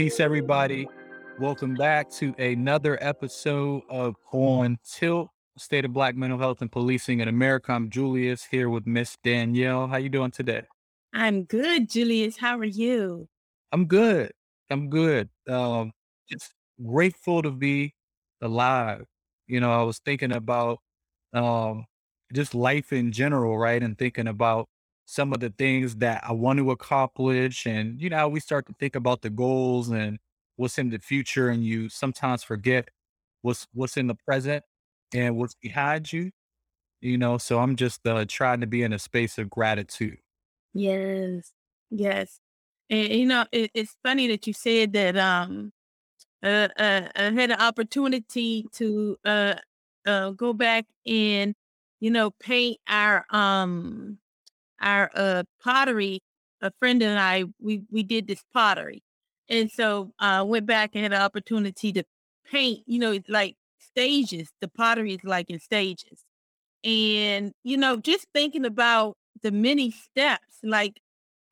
Peace, everybody. Welcome back to another episode of On Tilt, State of Black Mental Health and Policing in America. I'm Julius here with Miss Danielle. How you doing today? I'm good, Julius. How are you? I'm good. I'm good. Um, just grateful to be alive. You know, I was thinking about um just life in general, right? And thinking about some of the things that I want to accomplish. And, you know, we start to think about the goals and what's in the future, and you sometimes forget what's what's in the present and what's behind you, you know. So I'm just uh, trying to be in a space of gratitude. Yes, yes. And you know, it, it's funny that you said that. Um, uh, uh, I had an opportunity to uh, uh, go back and you know paint our um our uh pottery. A friend and I we we did this pottery, and so I uh, went back and had an opportunity to paint. You know, it's like stages. The pottery is like in stages, and you know, just thinking about the many steps, like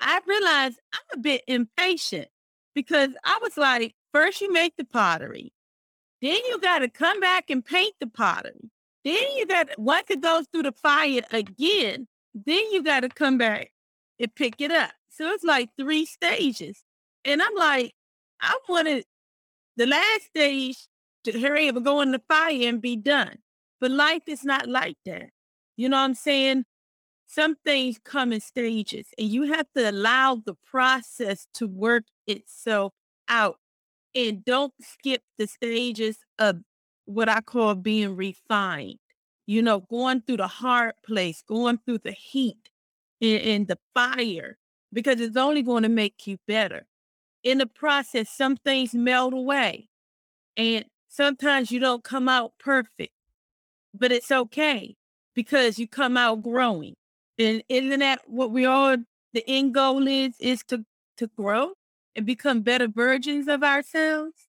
I realized I'm a bit impatient because I was like, first you make the pottery, then you got to come back and paint the pottery. Then you got once it goes through the fire again, then you got to come back and pick it up. So it's like three stages. And I'm like, I wanted the last stage to hurry up and go in the fire and be done. But life is not like that. You know what I'm saying? Some things come in stages and you have to allow the process to work itself out and don't skip the stages of what I call being refined. You know, going through the hard place, going through the heat and, and the fire, because it's only going to make you better. In the process, some things melt away. And sometimes you don't come out perfect, but it's okay because you come out growing. And isn't that what we all the end goal is is to to grow and become better versions of ourselves?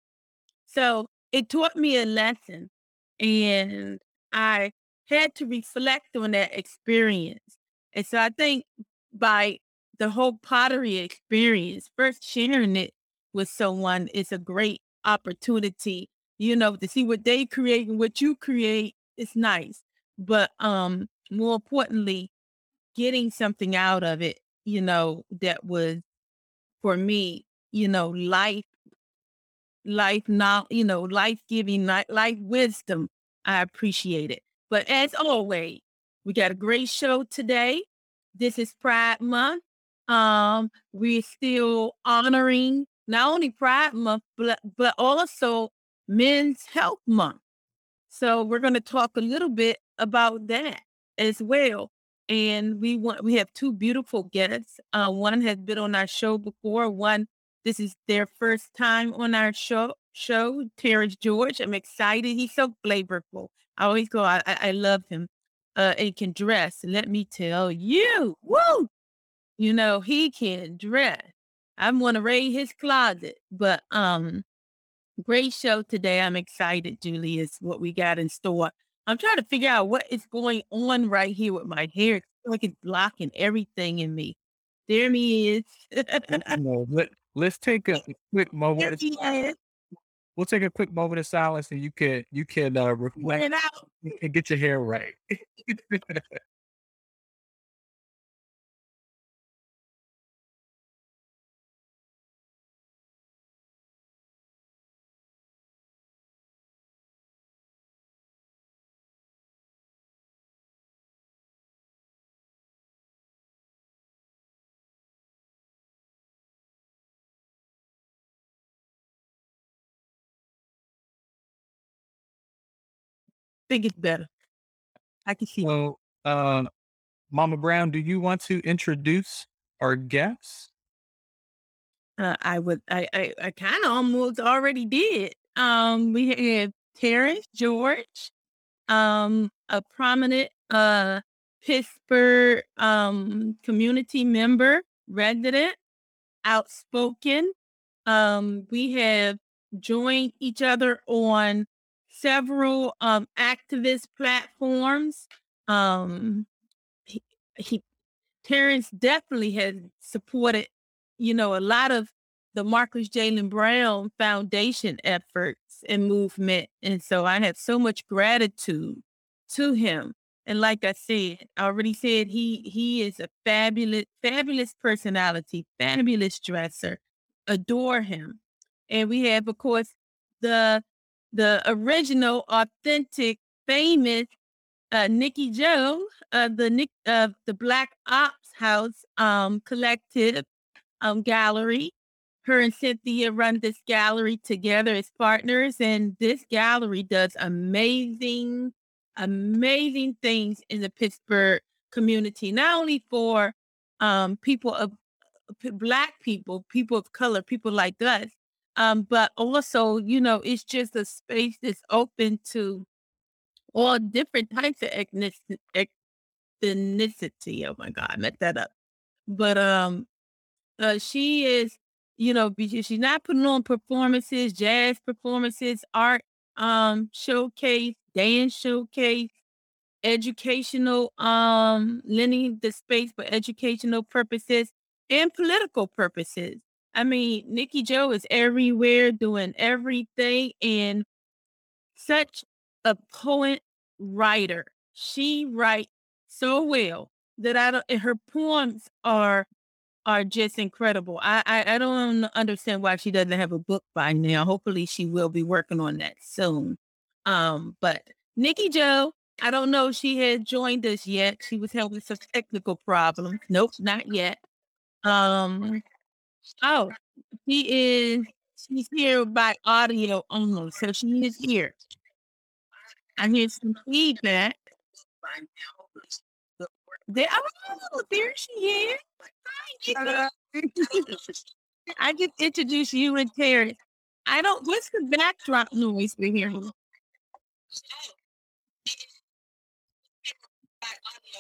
So it taught me a lesson and I had to reflect on that experience. And so I think by the whole pottery experience, first sharing it with someone is a great opportunity, you know, to see what they create and what you create is nice. But um more importantly, getting something out of it, you know, that was for me, you know, life life now, you know, life giving, life wisdom. I appreciate it. But as always, we got a great show today. This is Pride Month. Um, we're still honoring not only Pride Month, but, but also Men's Health Month. So we're going to talk a little bit about that as well. And we want we have two beautiful guests. Uh, one has been on our show before. One this is their first time on our show. Show Terrence George. I'm excited. He's so flavorful. I always go. I I, love him. Uh, and can dress. Let me tell you, woo! You know he can dress. I'm gonna raid his closet. But um, great show today. I'm excited, Julie, is What we got in store. I'm trying to figure out what is going on right here with my hair. It's like it's blocking everything in me. There he is. No, let, let's take a quick moment. there he is. We'll take a quick moment of silence, and you can you can uh, reflect and get your hair right. think it's better. I can see. so, uh, Mama Brown, do you want to introduce our guests? Uh, I would. I. I, I kind of almost already did. Um, we have Terrence George, um, a prominent uh Pittsburgh um community member, resident, outspoken. Um, we have joined each other on several um activist platforms. Um, he, he Terrence definitely has supported, you know, a lot of the Marcus Jalen Brown Foundation efforts and movement. And so I have so much gratitude to him. And like I said, I already said he he is a fabulous, fabulous personality, fabulous dresser. Adore him. And we have, of course, the the original, authentic, famous uh, Nikki Joe, uh, the Nick of the Black Ops House um, Collective um, Gallery. Her and Cynthia run this gallery together as partners, and this gallery does amazing, amazing things in the Pittsburgh community. Not only for um, people of black people, people of color, people like us, um, but also, you know, it's just a space that's open to all different types of ethnicity. Oh my God, I messed that up. But um, uh, she is, you know, she's not putting on performances, jazz performances, art um showcase, dance showcase, educational, um, lending the space for educational purposes and political purposes. I mean, Nikki Joe is everywhere doing everything and such a poet writer. She writes so well that I don't her poems are are just incredible. I, I I don't understand why she doesn't have a book by now. Hopefully she will be working on that soon. Um, but Nikki Joe, I don't know if she had joined us yet. She was having some technical problems. Nope, not yet. Um Oh, she is she's here by audio only, so she is here. I hear some feedback. There, oh, there she is. Hi, I just introduced you and Terry. I don't. What's the backdrop noise we hear?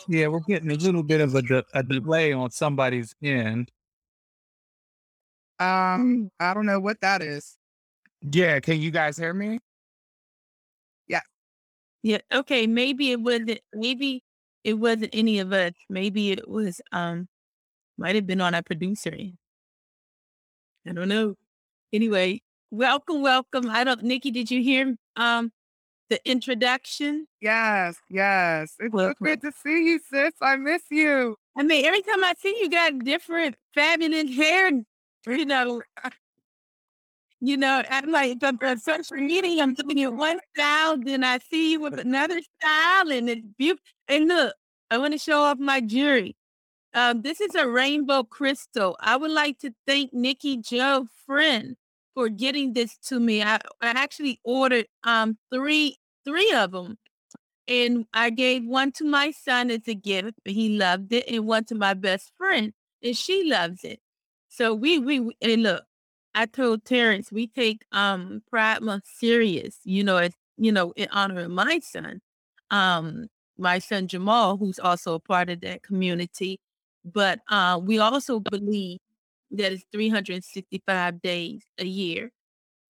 Yeah, we're getting a little bit of a, de- a delay on somebody's end. Um, I don't know what that is. Yeah, can you guys hear me? Yeah. Yeah. Okay. Maybe it wasn't. Maybe it wasn't any of us. Maybe it was. Um, might have been on our producer. I don't know. Anyway, welcome, welcome. I don't. Nikki, did you hear um the introduction? Yes, yes. It's so good to see you, sis. I miss you. I mean, every time I see you, got different fabulous hair you know, you know, I'm like the, the social media. I'm looking at one style, then I see you with another style, and it's beautiful. And look, I want to show off my jewelry. Um, this is a rainbow crystal. I would like to thank Nikki Joe friend for getting this to me. I, I actually ordered um three three of them, and I gave one to my son as a gift. He loved it, and one to my best friend, and she loves it. So we we, and look, I told Terrence we take um Pride Month serious, you know, as you know, in honor of my son. Um, my son Jamal, who's also a part of that community. But uh, we also believe that it's 365 days a year.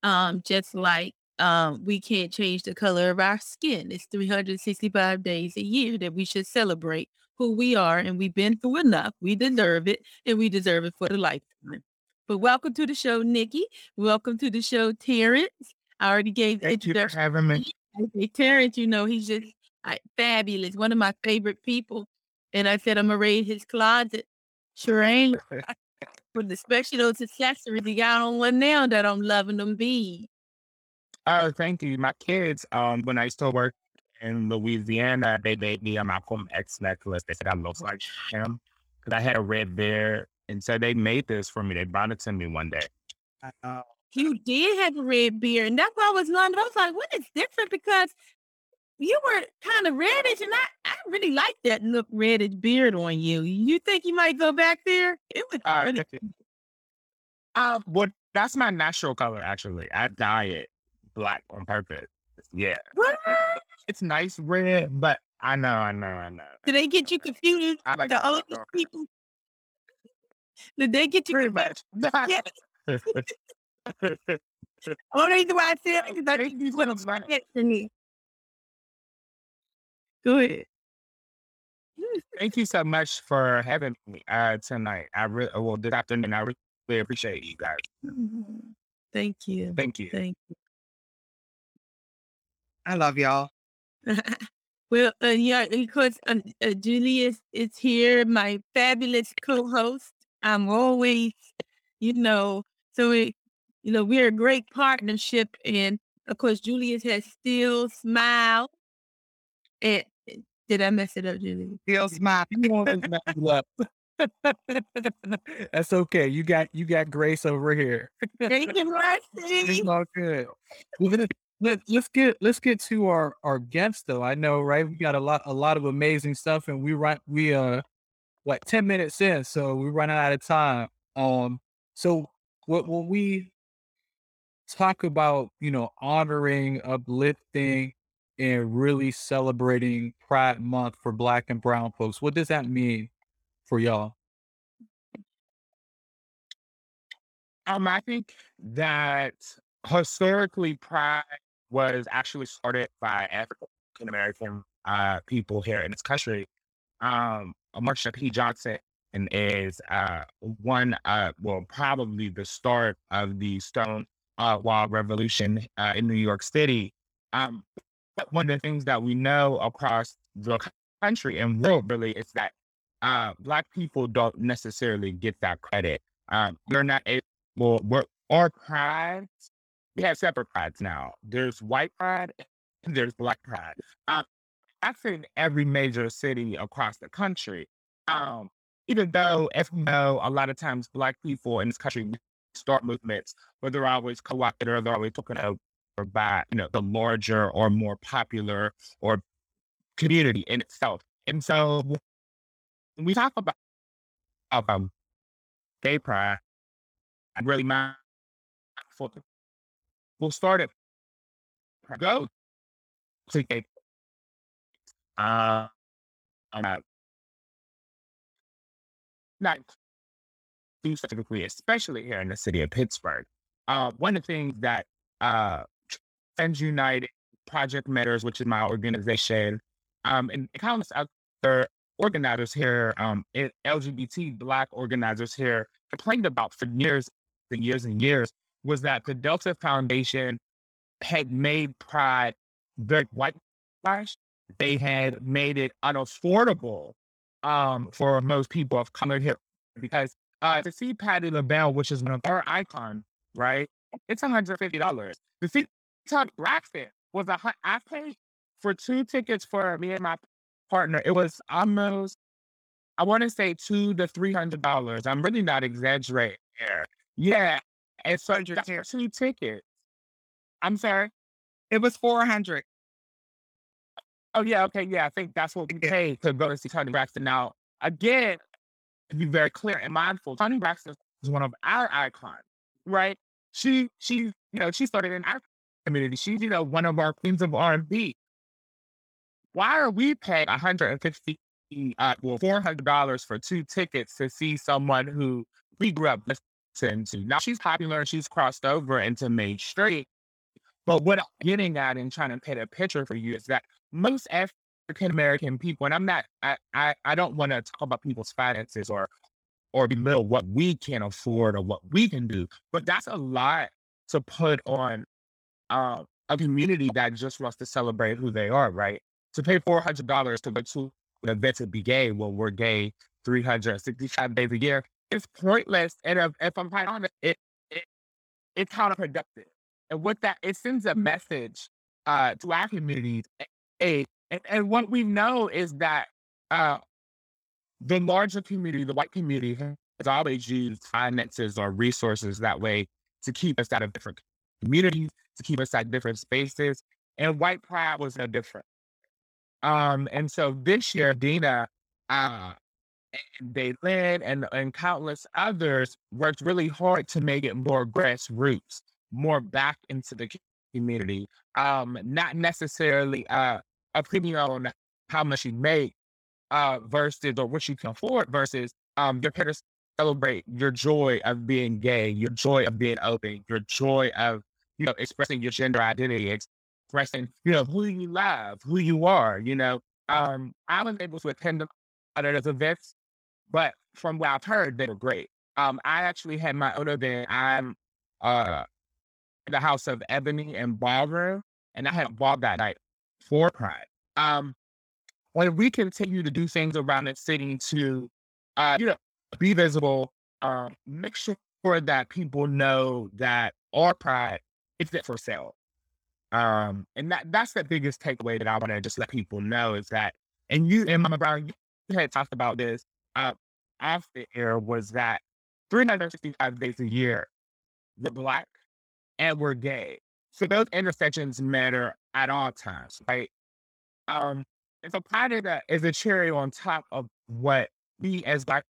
Um, just like um, we can't change the color of our skin. It's 365 days a year that we should celebrate who we are, and we've been through enough. We deserve it, and we deserve it for the lifetime. But welcome to the show, Nikki. Welcome to the show, Terrence. I already gave Thank you for having me. Hey, Terrence, you know, he's just fabulous, one of my favorite people. And I said, I'm going to raid his closet. Sure ain't. For the special those accessories, he got on one now that I'm loving them be. Oh, thank you. My kids, um, when I used to work in Louisiana, they made me a Malcolm X necklace. They said I look like him because I had a red beard. And so they made this for me. They brought it to me one day. Uh, you did have a red beard. And that's why I was wondering. I was like, what is different? Because you were kind of reddish, and I, I really like that look reddish beard on you. You think you might go back there? It was uh, really uh, what that's my natural color actually. I dye it black on purpose. Yeah. What? It's nice red, but I know, I know, I know. Did they get you confused? I like the other people. Did they get you pretty much? Yeah. Only reason why I said it because I think you want to to me. Go ahead. Thank you so much for having me uh, tonight. I really, well, this afternoon, I really really appreciate you guys. Mhm. Thank you. Thank you. Thank you. I love y'all. well, uh, yeah, of course, uh, uh, Julius is here, my fabulous co-host. I'm always, you know, so we, you know, we're a great partnership, and of course, Julius has still smile. And did I mess it up, Julius? Still smile. You always mess you up. That's okay. You got you got grace over here. Thank you, It's all good. Let, let's get let's get to our our guests though. I know, right? We got a lot a lot of amazing stuff, and we right we uh what ten minutes in, so we're running out of time. Um, so what when we talk about you know honoring, uplifting, and really celebrating Pride Month for Black and Brown folks, what does that mean for y'all? Um, I think that historically Pride was actually started by African American uh, people here in this country. Um, Marsha P. Johnson is uh, one, uh, well, probably the start of the Stone uh, Wall Revolution uh, in New York City. Um, but one of the things that we know across the country and world really is that uh, Black people don't necessarily get that credit. Um, they're not able well, we're our pride. We have separate prides now. There's white pride and there's black pride. Um, that's in every major city across the country. Um, even though, as we know, a lot of times black people in this country start movements, but they're always co-opted or they're always taken over by you know the larger or more popular or community in itself. And so when we talk about um, gay pride, I'm really mindful. We'll start it. Go to gay. Uh, uh, not too specifically, especially here in the city of Pittsburgh. Uh, one of the things that uh, Trans United Project Matters, which is my organization, um, and countless other organizers here, um, LGBT Black organizers here, complained about for years and years and years was that the Delta Foundation had made Pride very whitewashed. They had made it unaffordable um, for most people of color here because uh, to see Patti LaBelle, which is of our icons, right? It's $150. To see Toni Braxton was a paid for two tickets for me and my partner. It was almost, I want to say two to three hundred dollars. I'm really not exaggerating here. Yeah, and so Hundred two tickets. I'm sorry. It was 400. Oh yeah, okay, yeah. I think that's what we Yeah. paid to go to see Toni Braxton. Now, again, to be very clear and mindful, Toni Braxton is one of our icons, right? She, she, you know, she started in our community. She's, you know, one of our queens of R and B. Why are we paying 150, uh, well, 400 dollars for two tickets to see someone who we grew up listening to? Now she's popular. She's crossed over into mainstream. But what I'm getting at and trying to paint a picture for you is that most African American people, and I'm not, I, I, I don't want to talk about people's finances or, or belittle what we can afford or what we can do, but that's a lot to put on uh, a community that just wants to celebrate who they are, right? To pay four hundred dollars to go to an event to be gay when we're gay three hundred sixty-five days a year is pointless. And if, if I'm quite honest, it, it it's counterproductive. And with that it sends a message uh, to our communities. A, and, and what we know is that uh, the larger community, the white community, has always used finances or resources that way to keep us out of different communities, to keep us at different spaces. And white pride was no different. Um, and so this year, Dina, uh, and Daylin and, and countless others worked really hard to make it more grassroots, more back into the community. Um, not necessarily uh, a premium on how much you make uh, versus or what you can afford versus um, to celebrate your joy of being gay, your joy of being open, your joy of you know expressing your gender identity, expressing you know who you love, who you are. You know, um, I was able to attend a lot of those events, but from what I've heard, they were great. Um, I actually had my own event. I'm uh in the house of Ebony and Ballroom, and I had a ball that night for Pride. Um, when we continue to do things around the city to, uh, you know, be visible, uh, make sure that people know that our Pride is it for sale. Um, and that that's the biggest takeaway that I want to just let people know is that, and you and Mama Brown, you had talked about this uh, after air was that 365 days a year, we're black and we're gay. So those intersections matter at all times, right? Um, and so part of that is a cherry on top of what we as black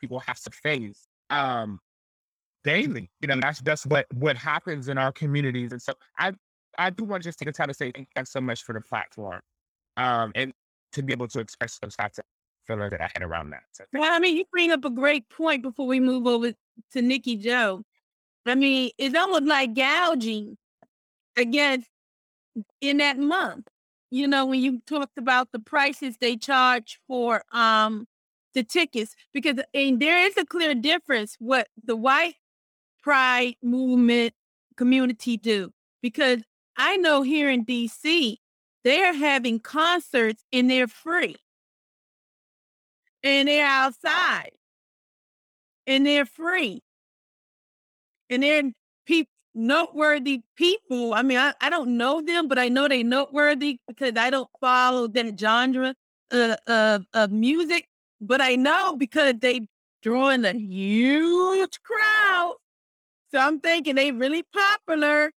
people have to face um daily. You know, that's that's what what happens in our communities. And so I I do want to just take a time to say thank you so much for the platform. Um and to be able to express those of feelings that I had around that. So Well, I mean, you bring up a great point before we move over to Nikki Joe. I mean, it's almost like gouging against in that month. You know, when you talked about the prices they charge for um the tickets, because and there is a clear difference what the white pride movement community do. Because I know here in DC, they're having concerts and they're free. And they're outside. And they're free. And they're peop noteworthy people. I mean, I, I don't know them, but I know they're noteworthy because I don't follow that genre uh, of, of music. But I know because they draw in a huge crowd. So I'm thinking they really popular.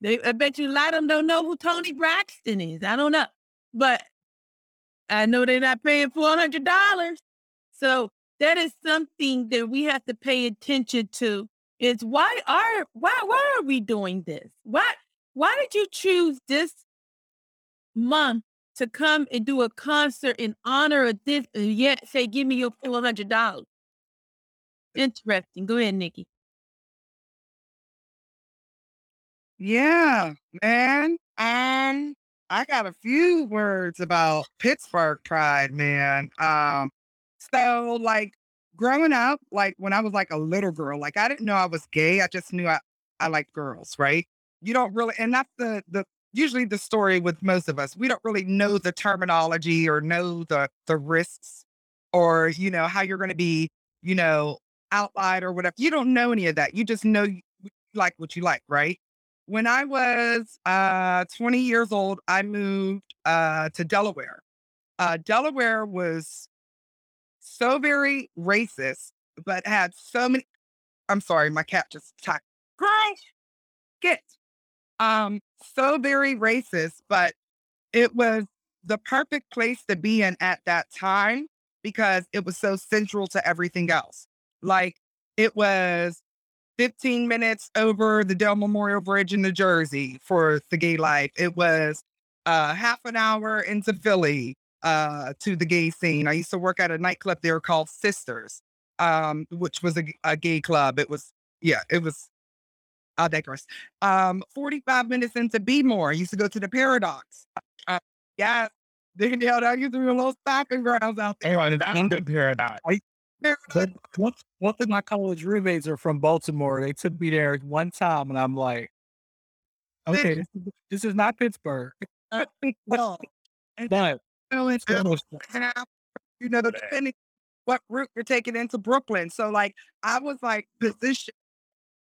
They, I bet you a lot of them don't know who Toni Braxton is. I don't know, but I know they're not paying four hundred dollars. So that is something that we have to pay attention to. Is why are why why are we doing this? Why why did you choose this month to come and do a concert in honor of this? And yet say, give me your four hundred dollars. Interesting. Go ahead, Nikki. Yeah, man. Um, I got a few words about Pittsburgh pride, man. Um, so like growing up, like when I was like a little girl, like I didn't know I was gay. I just knew I, I liked girls, right? You don't really, and that's the the usually the story with most of us. We don't really know the terminology or know the the risks or you know how you're going to be, you know, outlined or whatever. You don't know any of that. You just know you like what you like, right? When I was uh 20 years old, I moved uh to Delaware. Uh Delaware was so very racist, but had so many I'm sorry, my cat just attacked. Girl, get um so very racist, but it was the perfect place to be in at that time because it was so central to everything else. Like it was 15 minutes over the Dell Memorial Bridge in New Jersey for the gay life. It was uh, half an hour into Philly uh, to the gay scene. I used to work at a nightclub there called Sisters, um, which was a, a gay club. It was, yeah, it was, I'll digress. Um, 45 minutes into Bmore, I used to go to the Paradox. Uh, yeah, they held out you a little stopping grounds out there. anyway, that's a good paradox. But one, one of my college roommates are from Baltimore. They took me there one time, and I'm like, okay, this, is- this is not Pittsburgh. No. But it's almost- half, you know, depending what route you're taking into Brooklyn. So like I was like positioned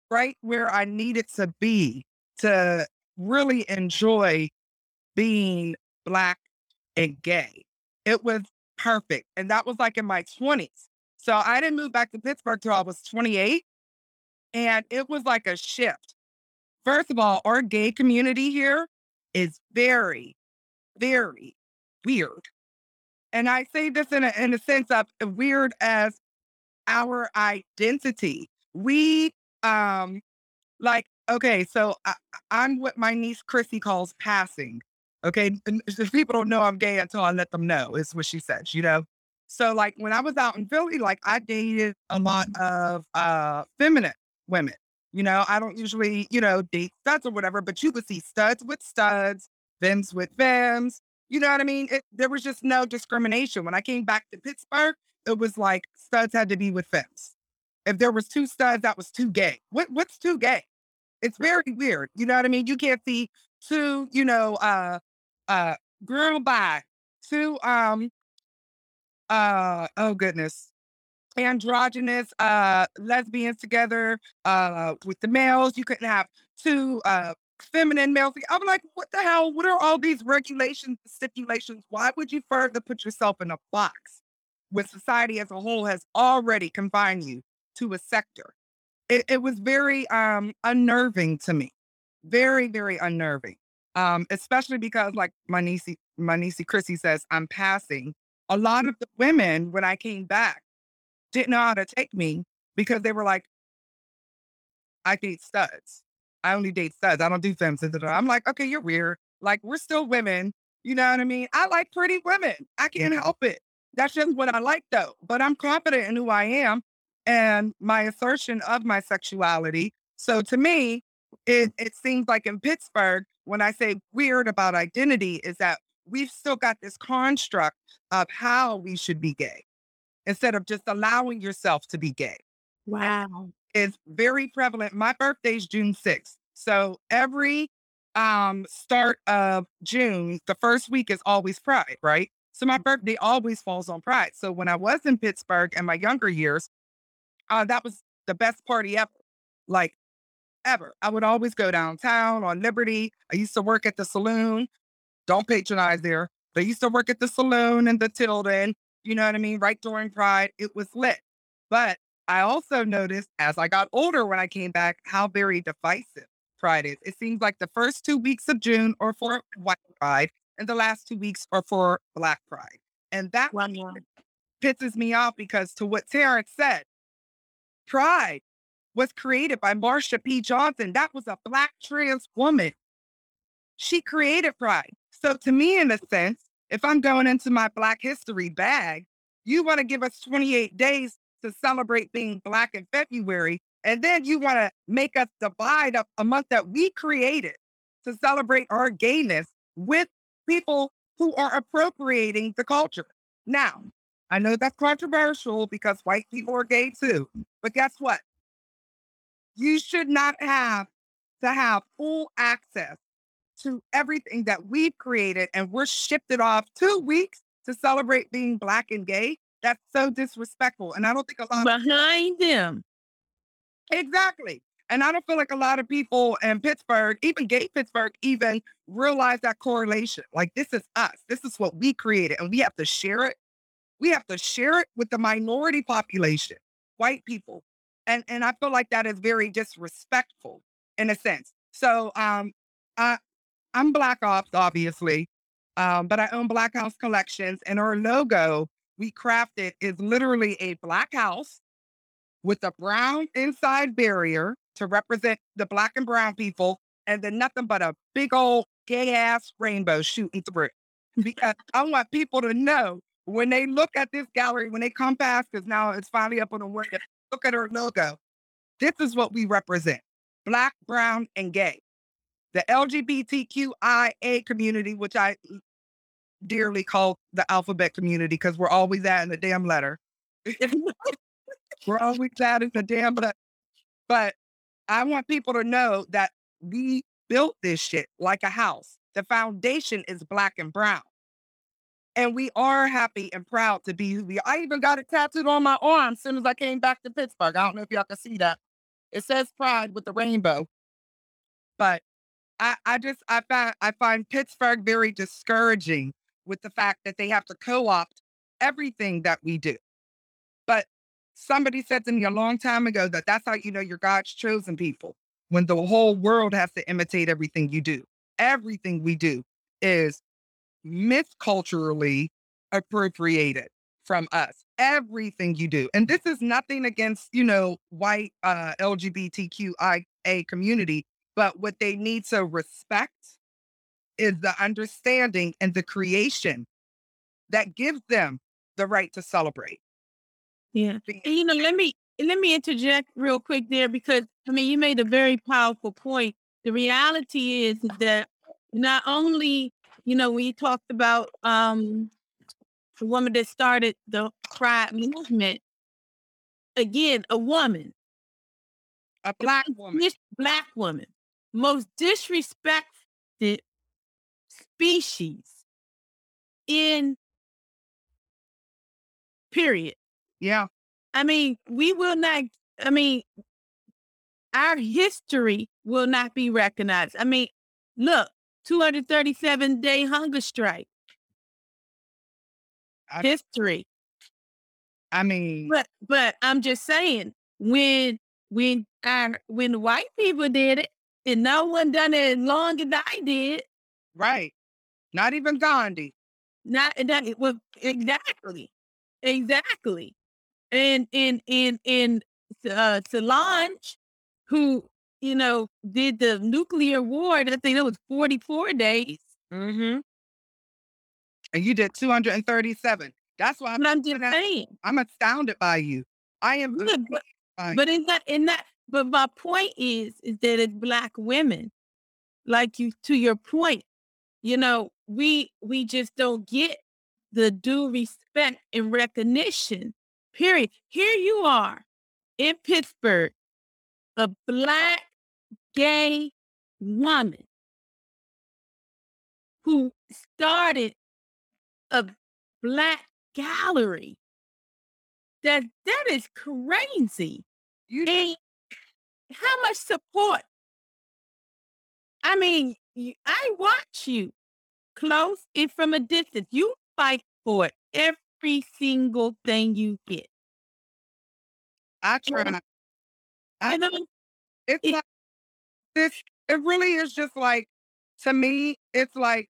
right where I needed to be to really enjoy being black and gay. It was perfect. And that was like in my 20s. So I didn't move back to Pittsburgh till I was 28. And it was like a shift. First of all, our gay community here is very, very weird. And I say this in a, in a sense of weird as our identity. We, um, like, okay, so I, I'm what my niece Chrissy calls passing. Okay. And people don't know I'm gay until I let them know, is what she says, you know? So, like, when I was out in Philly, like, I dated a lot of uh feminine women. You know, I don't usually, you know, date studs or whatever, but you could see studs with studs, femmes with femmes. You know what I mean? It, there was just no discrimination. When I came back to Pittsburgh, it was like studs had to be with femmes. If there was two studs, that was too gay. What what's too gay? It's very weird. You know what I mean? You can't see two, you know, uh uh girl by two um uh oh goodness. Androgynous uh lesbians together uh with the males you couldn't have two uh feminine males i'm like what the hell? What are all these regulations stipulations? Why would you further put yourself in a box when society as a whole has already confined you to a sector? It, it was very um unnerving to me. Very very unnerving. Um especially because like my niece my niece chrissy says i'm passing a lot of the women when i came back didn't know how to take me because they were like, I date studs. I only date studs. I don't do femmes. I'm like, okay, you're weird. Like, we're still women. You know what I mean? I like pretty women. I can't mm-hmm. help it. That's just what I like, though. But I'm confident in who I am and my assertion of my sexuality. So to me, it, it seems like in Pittsburgh, when I say weird about identity, is that we've still got this construct of how we should be gay instead of just allowing yourself to be gay. Wow. It's very prevalent. My birthday is June 6th. So every um, start of June, the first week is always Pride, right? So my birthday always falls on Pride. So when I was in Pittsburgh in my younger years, uh, that was the best party ever. Like ever. I would always go downtown on Liberty. I used to work at the saloon. Don't patronize there. They used to work at the saloon and the Tilden. You know what I mean? Right during Pride, it was lit. But I also noticed as I got older when I came back how very divisive Pride is. It seems like the first two weeks of June are for white pride and the last two weeks are for black pride. And that wow. pisses me off because to what Terrence said, Pride was created by Marsha P. Johnson. That was a black trans woman. She created Pride. So to me, in a sense, if I'm going into my Black history bag, you want to give us 28 days to celebrate being Black in February. And then you want to make us divide up a month that we created to celebrate our gayness with people who are appropriating the culture. Now, I know that's controversial because white people are gay too. But guess what? You should not have to have full access to everything that we've created and we're shipped it off two weeks to celebrate being black and gay. That's so disrespectful. And I don't think a lot behind them. Exactly. And I don't feel like a lot of people in Pittsburgh, even gay Pittsburgh, even realize that correlation. Like this is us. This is what we created and we have to share it. We have to share it with the minority population, white people. And and I feel like that is very disrespectful in a sense. So um I I'm Black Ops, obviously, um, but I own Black House Collections, and our logo we crafted is literally a black house with a brown inside barrier to represent the black and brown people, and then nothing but a big old gay ass rainbow shooting through. Because I want people to know when they look at this gallery, when they come past, because now it's finally up on the window, look at our logo. This is what we represent black, brown, and gay the LGBTQIA community, which I dearly call the alphabet community because we're always adding the damn letter. we're always adding the damn letter. But I want people to know that we built this shit like a house. The foundation is black and brown. And we are happy and proud to be who we are. I even got it tattooed on my arm as soon as I came back to Pittsburgh. I don't know if y'all can see that. It says pride with the rainbow. But I, I just I find I find Pittsburgh very discouraging with the fact that they have to co-opt everything that we do. But somebody said to me a long time ago that that's how you know you're God's chosen people when the whole world has to imitate everything you do. Everything we do is myth culturally appropriated from us. Everything you do. And this is nothing against, you know, white uh, LGBTQIA community. But what they need to respect is the understanding and the creation that gives them the right to celebrate. Yeah. And, you know, let me let me interject real quick there because I mean you made a very powerful point. The reality is that not only, you know, we talked about um the woman that started the pride movement, again, a woman, A black woman. this black woman, most disrespected species in period. Yeah. I mean, we will not, I mean, our history will not be recognized. I mean, look, 237 day hunger strike. I- history. I mean, But but I'm just saying, when when our when white people did it, and no one done it as long as I did, right. Not even Gandhi. not that it was exactly, exactly, and and and and uh, Solange, who you know did the nuclear war, I think it was 44 days. Mm-hmm. And you did 237. That's why I'm, I'm just saying, I'm astounded by you. I am look, but, by but in that in that, but my point is, is that it's black women, like you to your point, you know, we we just don't get the due respect and recognition. Period. Here you are in Pittsburgh, a black gay woman who started a black gallery. That that is crazy. you. And how much support? I mean, you, I watch you close and from a distance. You fight for every single thing you get. I try. I- I know It's it- like this. It really is just like to me. It's like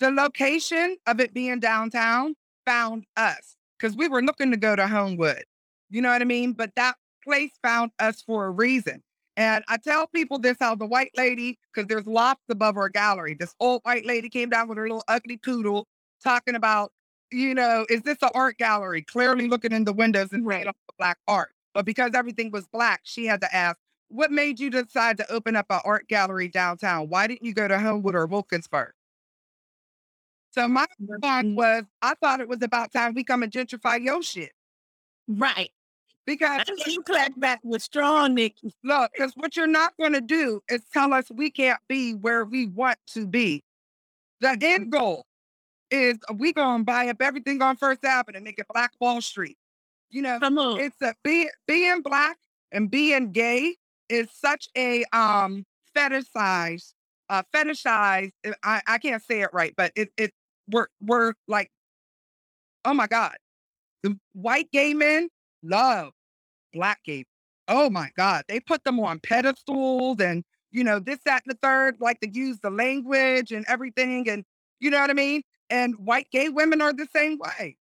the location of it being downtown found us because we were looking to go to Homewood. You know what I mean? But that place found us for a reason. And I tell people this how the white lady, because there's lots above our gallery. This old white lady came down with her little ugly poodle talking about, you know, is this an art gallery? Clearly looking in the windows and Right. right. black art. But because everything was black, she had to ask, what made you decide to open up an art gallery downtown? Why didn't you go to Homewood or Wilkinsburg? So my thought mm. was, I thought it was about time we come and gentrify your shit. right. Because you clap back with strong, Nikki. look, because what you're not going to do is tell us we can't be where we want to be. The end goal is we going to buy up everything on First Avenue and make it Black Wall Street. You know, it's a be, being black and being gay is such a um fetishized uh fetishized uh, I, I can't say it right but it it we're we're like oh my god the white gay men love black gay oh my god they put them on pedestals and you know this that and the third like to use the language and everything and you know what i mean and white gay women are the same way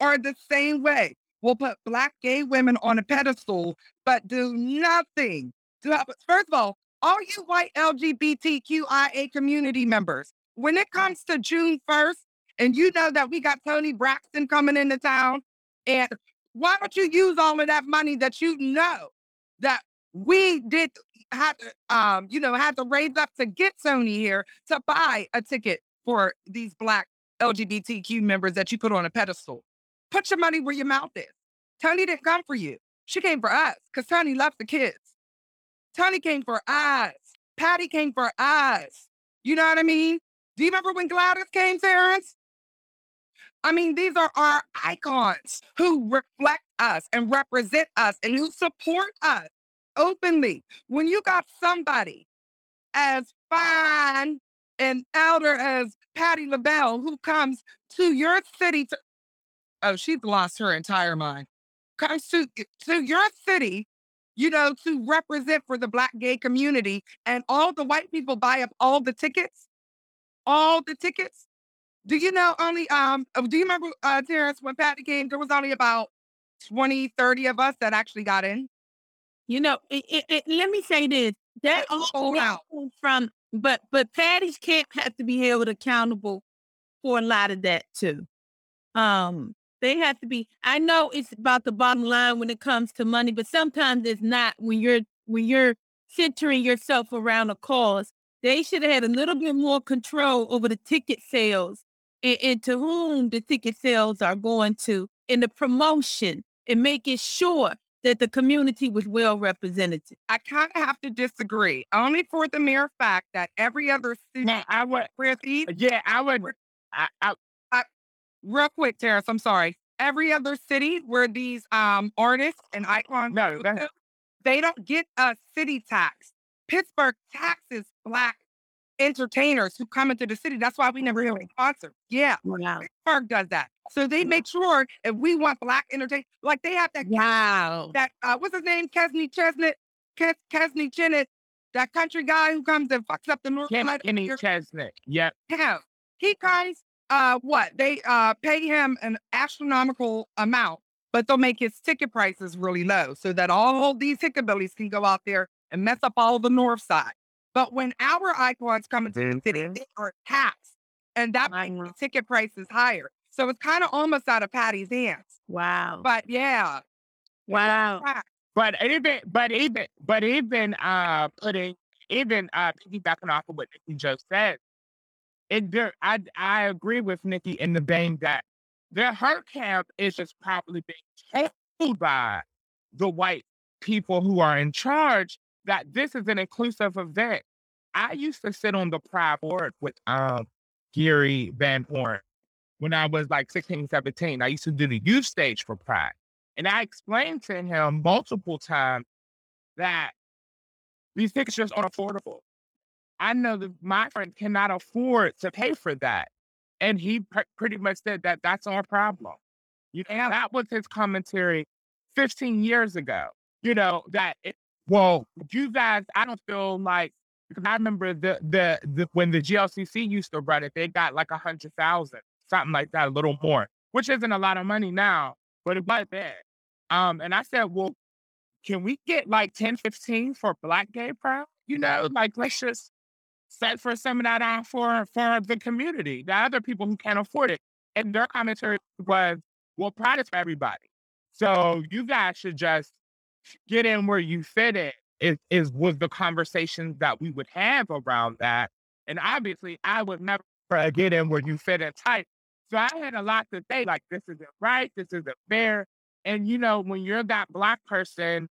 are the same way We'll put black gay women on a pedestal, but do nothing to help. First of all, all you white LGBTQIA community members, when it comes to June 1st, and you know that we got Toni Braxton coming into town, and why don't you use all of that money that you know that we did have to, um, you know, had to raise up to get Toni here to buy a ticket for these black LGBTQ members that you put on a pedestal? Put your money where your mouth is. Toni didn't come for you. She came for us because Toni loves the kids. Toni came for us. Patti came for us. You know what I mean? Do you remember when Gladys came, Terrence? I mean, these are our icons who reflect us and represent us and who support us openly. When you got somebody as fine and elder as Patti LaBelle who comes to your city to oh, she's lost her entire mind. Comes to eh, to your city, you know, to represent for the black gay community, and all the white people buy up all the tickets, all the tickets. Do you know only um oh, do you remember uh Terrence when Patti came, there was only about 20, 30 of us that actually got in. You know, it, it, it- let me say this. That all out. from, but but Patti's camp have to be held accountable for a lot of that too. Um, they have to be. I know it's about the bottom line when it comes to money, but sometimes it's not. When you're when you're centering yourself around a cause, they should have had a little bit more control over the ticket sales and, and to whom the ticket sales are going to, and the promotion and making sure that the community was well represented. I kind of have to disagree, only for the mere fact that every other city Now, I would, where these yeah, I would, I, I, real quick, Terrence, I'm sorry. Every other city where these um artists and icons No, go go ahead. to, they don't get a city tax. Pittsburgh taxes black entertainers who come into the city. That's why we never hear a concert. Yeah, Wow. Pittsburgh does that. So they make sure if we want black entertainment, like they have that Wow. that uh, what's his name, Kesney Chesnut, Kes, Kesney Chennett, that country guy who comes and fucks up the North of Kenny. Chesney. Yep. him. He comes, uh, what they uh pay him an astronomical amount, but they'll make his ticket prices really low so that all these hickabillies can go out there and mess up all the North Side. But when our icons come into the city, they are taxed, and that I makes know. the ticket prices higher. So it's kind of almost out of Patti's hands. Wow. But yeah, Wow. But even, but even, but even, uh, putting, even, uh, piggybacking off of what Nikki just said, it, there, I, I agree with Nikki in the vein that the her camp is just probably being told by the white people who are in charge that this is an inclusive event. I used to sit on the Pride board with um Gary Van Horn when I was like 16, 17. I used to do the youth stage for Pride. And I explained to him multiple times that these tickets just aren't affordable. I know that my friend cannot afford to pay for that. And he pr- pretty much said that that's our problem. You know, that was his commentary 15 years ago. You know, that, it, well, you guys, I don't feel like, because I remember the, the, the when the GLCC used to run it, they got like a hundred thousand, something like that, a little more, which isn't a lot of money now, but it was then. Um, and I said, well, can we get like 10, 15 for Black Gay Pride? You know, like let's just set for some of that out for for the community, the other people who can't afford it. And their commentary was, well, Pride is for everybody. So you guys should just get in where you fit in. Is is was the conversations that we would have around that. And obviously I would never get in where you fit in tight. So I had a lot to say, like, this isn't right, this isn't fair. And you know, when you're that black person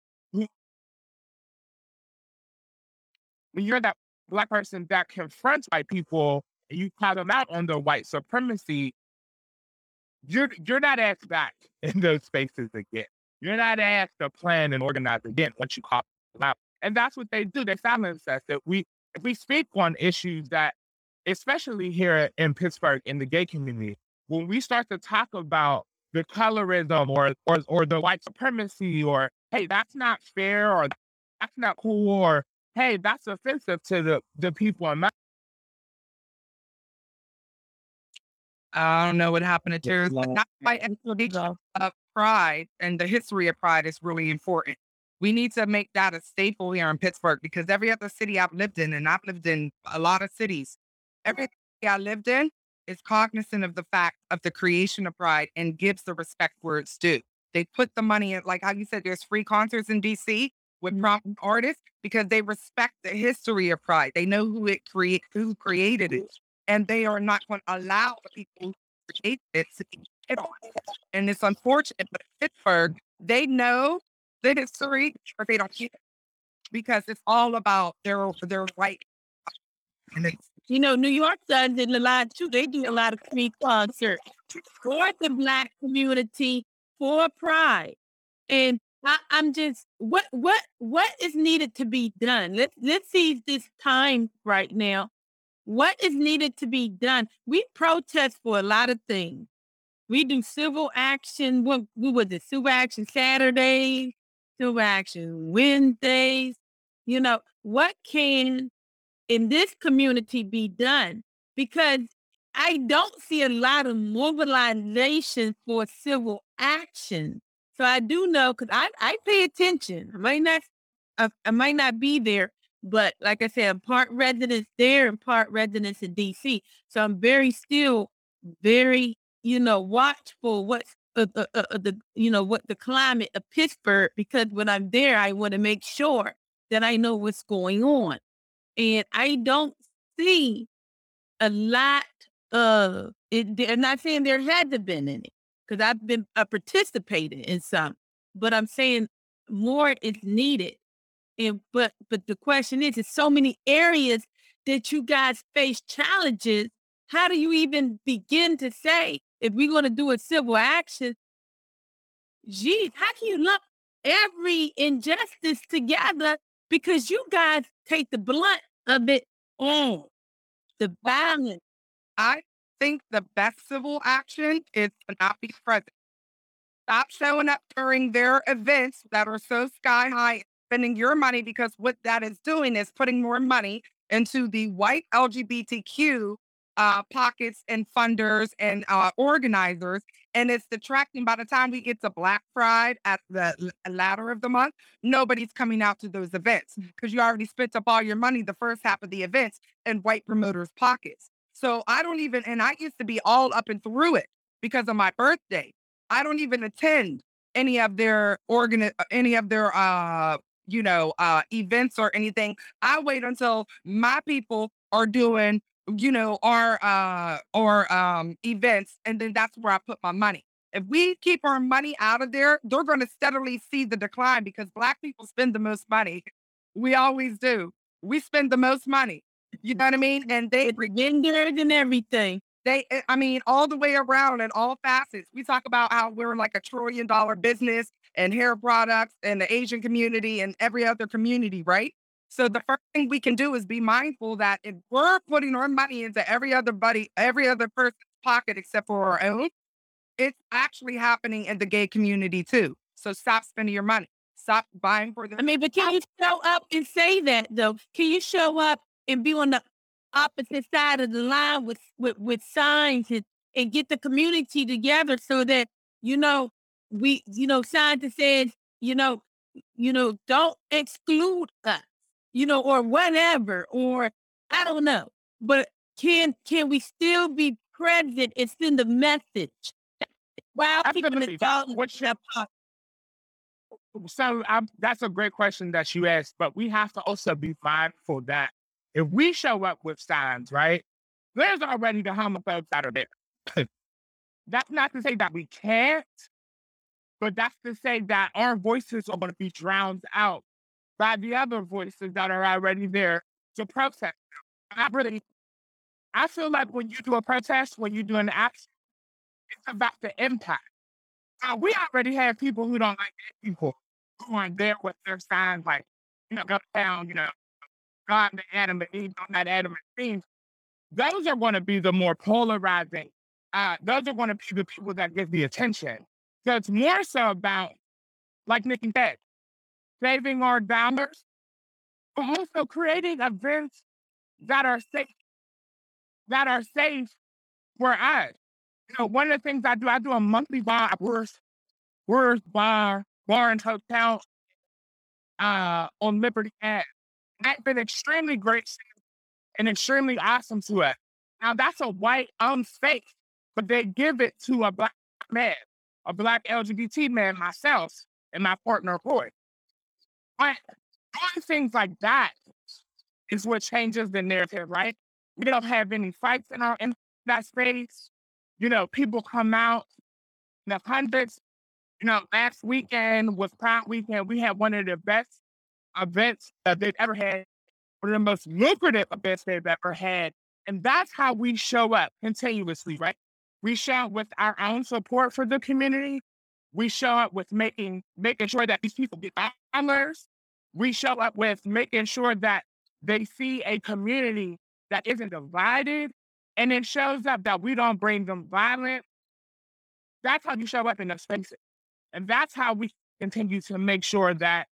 when you're that black person that confronts white people and you call them out on their white supremacy, you're you're not asked back in those spaces again. You're not asked to plan and organize again once you call them out. And that's what they do. They silence us. If we if we speak on issues that, especially here in Pittsburgh in the gay community, when we start to talk about the colorism or or or the white supremacy or hey, that's not fair or that's not cool or hey, that's offensive to the the people in my I don't know what happened to Yeah, Terrence, but no. not by explanation of pride and the history of pride is really important. We need to make that a staple here in Pittsburgh because every other city I've lived in, and I've lived in a lot of cities, every city I lived in is cognizant of the fact of the creation of pride and gives the respect where it's due. They put the money in, like how you said, there's free concerts in DC with mm-hmm. prominent artists because they respect the history of pride. They know who it create, who created it, and they are not going to allow the people it. And it's unfortunate, but Pittsburgh, they know the history, but they don't care because it's all about their their it's You know, New York does it a lot too. They do a lot of free concerts for the black community for pride. And I, I'm just what what what is needed to be done? Let's let's seize this time right now. What is needed to be done? We protest for a lot of things. We do civil action. What we was it? Civil action Saturdays, civil action Wednesdays. You know what can in this community be done? Because I don't see a lot of mobilization for civil action. So I do know because I, I pay attention. I might not I, I might not be there, but like I said, I'm part residence there and part residence in DC. So I'm very still very, you know, watchful what's uh, uh, uh, uh, the you know what the climate of Pittsburgh because when I'm there, I want to make sure that I know what's going on, and I don't see a lot of it. I'm not saying there hasn't been any because I've been participating in some, but I'm saying more is needed. And but but the question is, it's so many areas that you guys face challenges. How do you even begin to say if we're going to do a civil action? Geez, how can you lump every injustice together? Because you guys take the blunt of it on the violence. I think the best civil action is to not be present. Stop showing up during their events that are so sky high, spending your money because what that is doing is putting more money into the white LGBTQ uh, pockets and funders and uh, organizers. And it's detracting by the time we get to Black Pride at the latter of the month, nobody's coming out to those events because you already spent up all your money the first half of the events in white promoters' pockets. So I don't even, and I used to be all up and through it because of my birthday. I don't even attend any of their organ, uh, any of their, uh, you know, uh, events or anything. I wait until my people are doing, you know, our, uh, or, um, events. And then that's where I put my money. If we keep our money out of there, they're going to steadily see the decline because black people spend the most money. We always do. We spend the most money. You know what I mean? And they genders and everything. They, eh, I mean, all the way around in all facets. We talk about how we're like a trillion dollar business and hair products and the Asian community and every other community, right? So the first thing we can do is be mindful that if we're putting our money into every other buddy, every other person's pocket except for our own, it's actually happening in the gay community too. So stop spending your money. Stop buying for them. I mean, but can you show up and say that though? Can you show up and be on the opposite side of the line with with, with signs and, and get the community together so that you know we you know scientists said you know you know don't exclude us you know or whatever or i don't know but can can we still be present and send the message wow so I'm, that's a great question that you asked but we have to also be mindful that if we show up with signs, right, there's already the homophobes that are there. that's not to say that we can't, but that's to say that our voices are going to be drowned out by the other voices that are already there to protest. I really, I feel like when you do a protest, when you do an action, it's about the impact. Now, we already have people who don't like people who aren't there with their signs like, you know, go down, you know, God the Adam and Eve on that Adam and Eve, those are going to be the more polarizing. Uh, those are going to be the people that get the attention. So it's more so about, like Nikki said, saving our dollars, but also creating events that are safe, that are safe for us. You know, one of the things I do, I do a monthly bar Worst, Worst Bar, Bar and Hotel uh, on Liberty Ave have been extremely great and extremely awesome to us. Now that's a white owned space, but they give it to a black man, a black LGBT man, myself, and my partner Roy. But doing things like that is what changes the narrative, right? We don't have any fights in our in that space. You know, people come out in the hundreds. You know, last weekend was Pride Weekend. We had one of the best events that they've ever had, one of the most lucrative events they've ever had. And that's how we show up continuously, right? We show up with our own support for the community. We show up with making making sure that these people get dollars. We show up with making sure that they see a community that isn't divided. And it shows up that we don't bring them violence. That's how you show up in those spaces. And that's how we continue to make sure that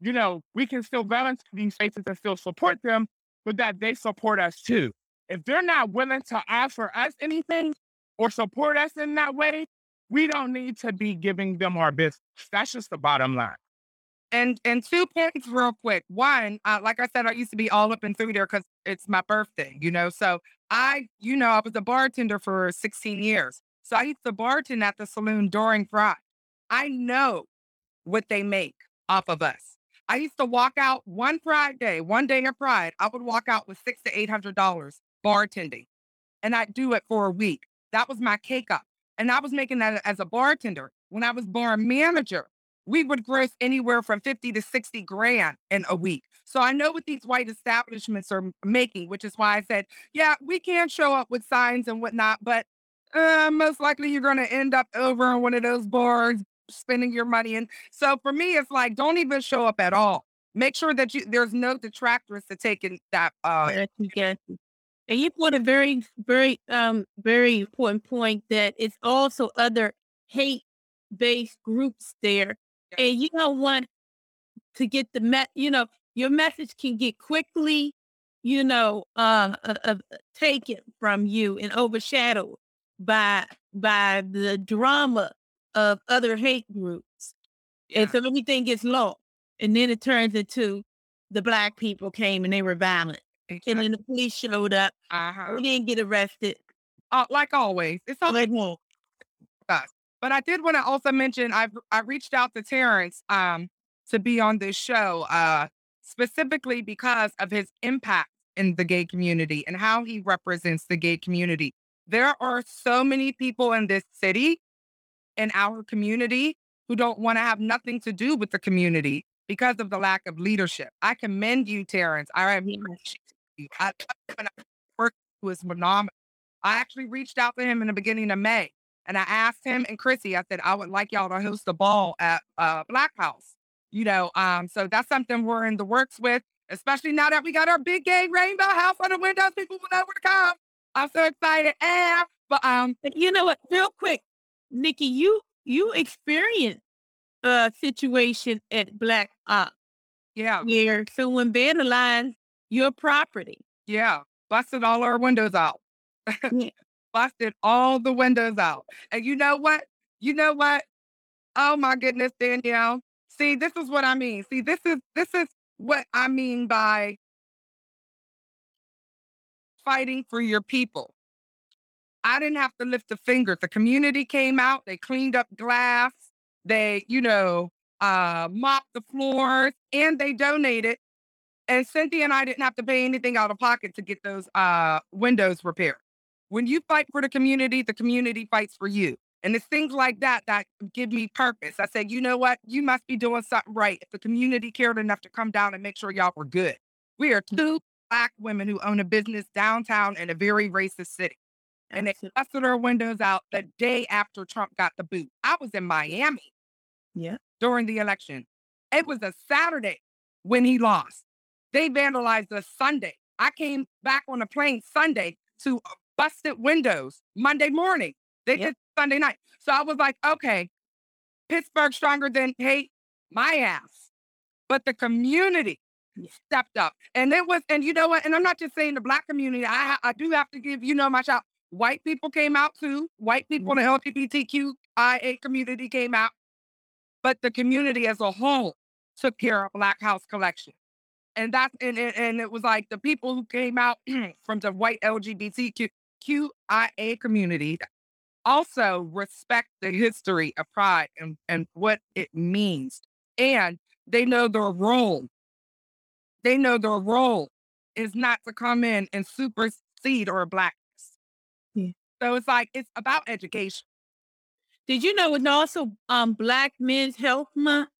you know, we can still balance these spaces and still support them, but that they support us too. If they're not willing to offer us anything or support us in that way, we don't need to be giving them our business. That's just the bottom line. And and two points real quick. One, uh, like I said, I used to be all up and through there because it's my birthday, you know. So I, you know, I was a bartender for 16 years. So I used to bartend at the saloon during Pride. I know what they make off of us. I used to walk out one Pride day, one day of Pride. I would walk out with six to eight hundred dollars bartending, and I'd do it for a week. That was my cake up, and I was making that as a bartender. When I was bar manager, we would gross anywhere from 50 to 60 grand in a week. So I know what these white establishments are making, which is why I said, yeah, we can show up with signs and whatnot, but uh, most likely you're going to end up over in one of those bars spending your money. And so for me, it's like, don't even show up at all. Make sure that you there's no detractors to taking that. Uh, Got you, got you. And you put a very, very, um, very important point that it's also other hate-based groups there, Yeah. and you don't want to get the me- you know, your message can get quickly, you know, uh, uh, uh, taken from you and overshadowed by by the drama of other hate groups, and yeah, so everything gets lost, and then it turns into the black people came and they were violent, and then the police showed up. Uh-huh. We didn't get arrested. Uh, like always, it's all us. But I did want to also mention I've I reached out to Terrence um to be on this show uh specifically because of his impact in the gay community and how he represents the gay community. There are so many people in this city in our community who don't want to have nothing to do with the community because of the lack of leadership. I commend you, Terrence. I appreciate you. I when I worked was phenomenal. I actually reached out to him in the beginning of May and I asked him and Chrissy, I said, I would like y'all to host a ball at uh, Black House. You know, um, so that's something we're in the works with, especially now that we got our big gay rainbow house on the windows. People will know where to come. I'm so excited. And but um, you know what? Real quick, Nikki, you you experienced a situation at Black Ops yeah, where someone vandalized your property. yeah, busted all our windows out. Yeah. busted all the windows out. And you know what? You know what? Oh my goodness, Danielle. See, this is what I mean. See, this is this is what I mean by fighting for your people. I didn't have to lift a finger. The community came out, they cleaned up glass, they, you know, uh mopped the floors, and they donated. And Cynthia and I didn't have to pay anything out of pocket to get those uh windows repaired. When you fight for the community, the community fights for you. And it's things like that that give me purpose. I said, you know what? You must be doing something right. If the community cared enough to come down and make sure y'all were good. We are two black women who own a business downtown in a very racist city. And they busted our windows out the day after Trump got the boot. I was in Miami Yeah. during the election. It was a Saturday when he lost. They vandalized us Sunday. I came back on a plane Sunday to busted windows Monday morning. They Yep. did Sunday night. So I was like, okay, Pittsburgh stronger than hate my ass. But the community Yeah. stepped up. And it was, and you know what? And I'm not just saying the black community. I I do have to give, you know, my shout. White people came out too. White people in the LGBTQIA community came out. But the community as a whole took care of Black House Collection. And that's and, and, and it was like the people who came out from the white LGBTQIA community also respect the history of pride and, and what it means. And they know their role. They know their role is not to come in and supersede our blackness. Yeah. So it's like it's about education. Did you know it's also um Black Men's Health Month?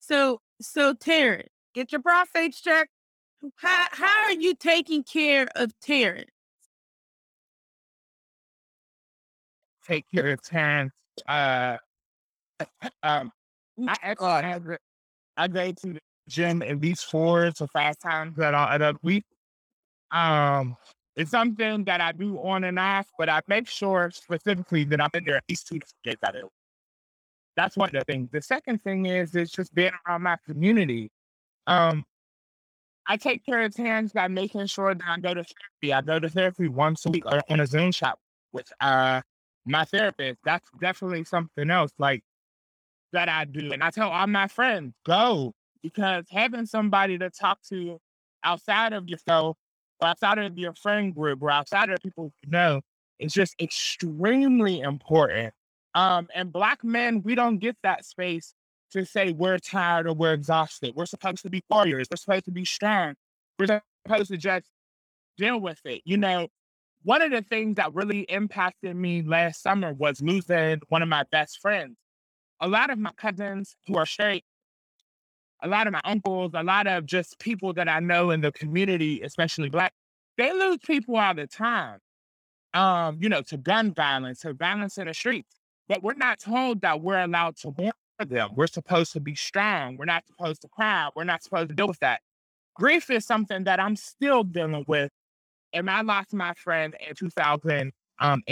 So so Terrence, Get your prostate checked. how how are you taking care of Terrence? Take care of Terrence. Uh, um, I actually have it- I go to the gym at least four to five times out of week. Um, it's something that I do on and off, but I make sure specifically that I'm in there at least two days out of the week. That's one of the things. The second thing is it's just being around my community. Um, I take care of Terrence by making sure that I go to therapy. I go to therapy once a week or on a Zoom shop with uh my therapist. That's definitely something else like that I do. And I tell all my friends, go because having somebody to talk to outside of yourself or outside of your friend group or outside of people you know is just extremely important. Um, and black men, we don't get that space to say we're tired or we're exhausted. We're supposed to be warriors. We're supposed to be strong. We're supposed to just deal with it. You know, one of the things that really impacted me last summer was losing one of my best friends. a lot of my cousins who are straight, a lot of my uncles, a lot of just people that I know in the community, especially black, they lose people all the time. Um, you know, to gun violence, to violence in the streets. But we're not told that we're allowed to mourn them. We're supposed to be strong. We're not supposed to cry. We're not supposed to deal with that. Grief is something that I'm still dealing with. And I lost my friend in 2020. Um,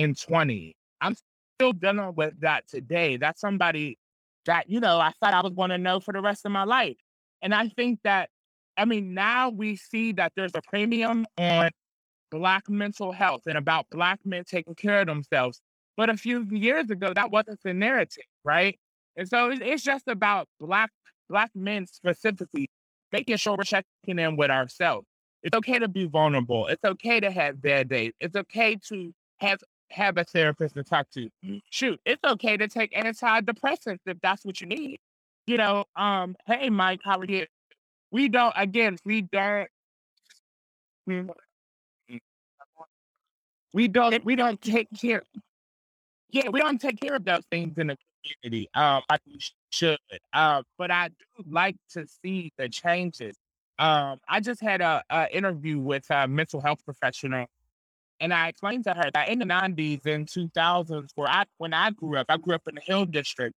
I'm still dealing with that today. That's somebody that, you know, I thought I was going to know for the rest of my life. And I think that, I mean, now we see that there's a premium on Black mental health and about Black men taking care of themselves. But a few years ago, that wasn't the narrative, right? And so it's just about Black Black men specifically making sure we're checking in with ourselves. It's okay to be vulnerable. It's okay to have bad days. It's okay to have have a therapist to talk to. Shoot, it's okay to take antidepressants if that's what you need. You know, um, hey Mike, how are you? We don't again, we don't we don't we don't take care yeah, we don't take care of those things in the community um like we should. Um, but I do like to see the changes. Um, I just had a, a interview with a mental health professional and I explained to her that in the 90s and 2000s, where I when I grew up, I grew up in the Hill District.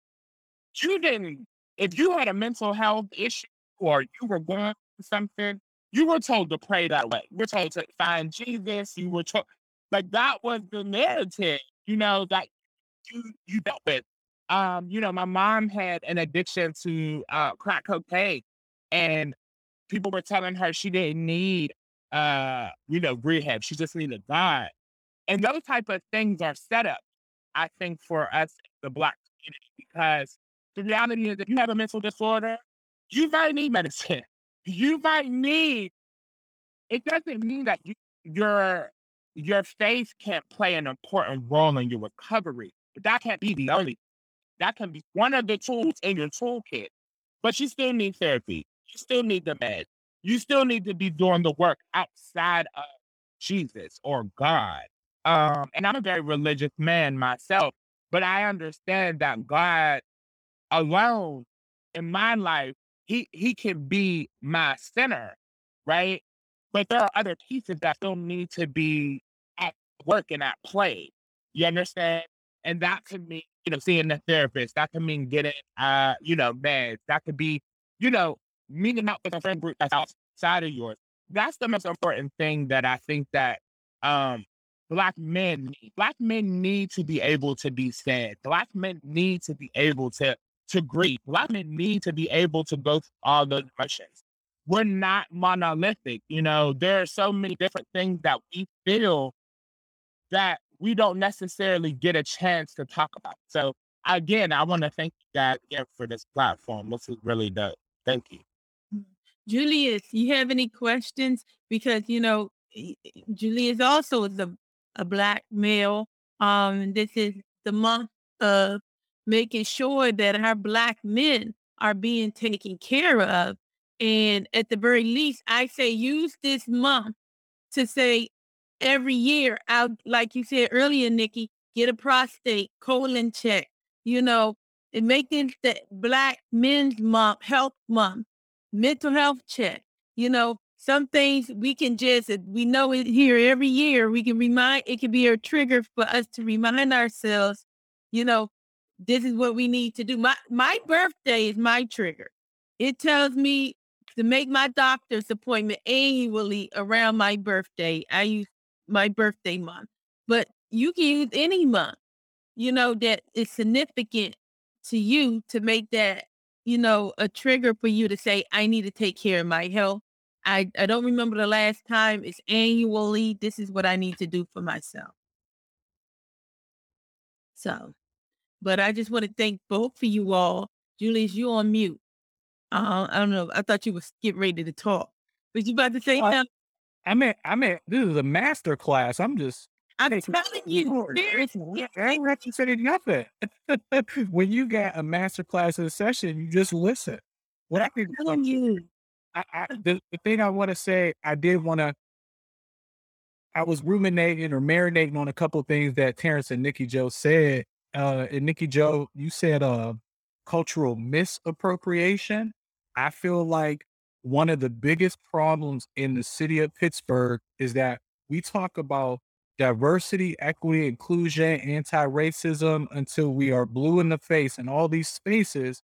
You didn't, if you had a mental health issue or you were going through something, you were told to pray that way. You were told to find Jesus. You were told, like that was the narrative, you know, that you you dealt with. Um, you know, my mom had an addiction to uh, crack cocaine, and people were telling her she didn't need uh, you know, rehab. She just needed God. And those type of things are set up, I think, for us, the Black community, because the reality is if you have a mental disorder, you might need medicine. You might need, it doesn't mean that you, your your faith can't play an important role in your recovery, but that can't be the only. That can be one of the tools in your toolkit, but you still need therapy. You still need the meds you still need to be doing the work outside of Jesus or God. Um, and I'm a very religious man myself, but I understand that God alone in my life, he he can be my center, right? But there are other pieces that still need to be at work and at play. You understand? And that could mean, you know, seeing a therapist. That could mean getting, uh, you know, meds. That could be, you know, meeting up with a friend group that's outside of yours. That's the most important thing that I think that um, black men need. Black men need to be able to be sad. Black men need to be able to to grieve. Black men need to be able to go through all those emotions. We're not monolithic. You know, there are so many different things that we feel that we don't necessarily get a chance to talk about. So again, I want to thank you guys again for this platform. This is really dope. Thank you. Julius, you have any questions? Because you know, Julius also is a, a black male. Um, this is the month of making sure that our black men are being taken care of. And at the very least, I say use this month to say every year out, like you said earlier, Nikki, get a prostate, colon check, you know, and making the black men's month, health month mental health check. You know, some things we can just, we know it here every year, we can remind, it can be a trigger for us to remind ourselves, you know, this is what we need to do. My, my birthday is my trigger. It tells me to make my doctor's appointment annually around my birthday. I use my birthday month, but you can use any month, you know, that is significant to you to make that you know, a trigger for you to say, I need to take care of my health. I, I don't remember the last time. It's annually. This is what I need to do for myself. So, but I just want to thank both of you all. Julius, you on mute. Uh, I don't know. I thought you was getting ready to talk. Was you about to say Uh, something? I mean, I mean, this is a master class. I'm just I'm telling you, seriously. I ain't represented nothing. when you got a master class in a session, you just listen. What I I'm telling you. I, I, the, the thing I want to say, I did want to. I was ruminating or marinating on a couple of things that Terrence and Nikki Joe said. Uh, and Nikki Joe, you said, uh, cultural misappropriation. I feel like one of the biggest problems in the city of Pittsburgh is that we talk about diversity, equity, inclusion, anti-racism until we are blue in the face in all these spaces.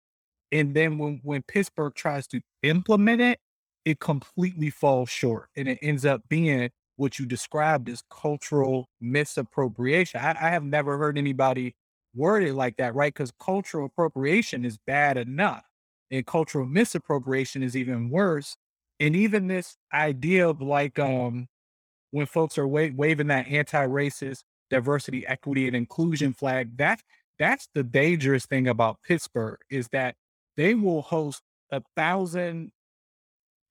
And then when, when Pittsburgh tries to implement it, it completely falls short and it ends up being what you described as cultural misappropriation. I, I have never heard anybody word it like that, right? Because cultural appropriation is bad enough, and cultural misappropriation is even worse. And even this idea of like um when folks are wa- waving that anti-racist diversity, equity, and inclusion flag, that that's the dangerous thing about Pittsburgh is that they will host a thousand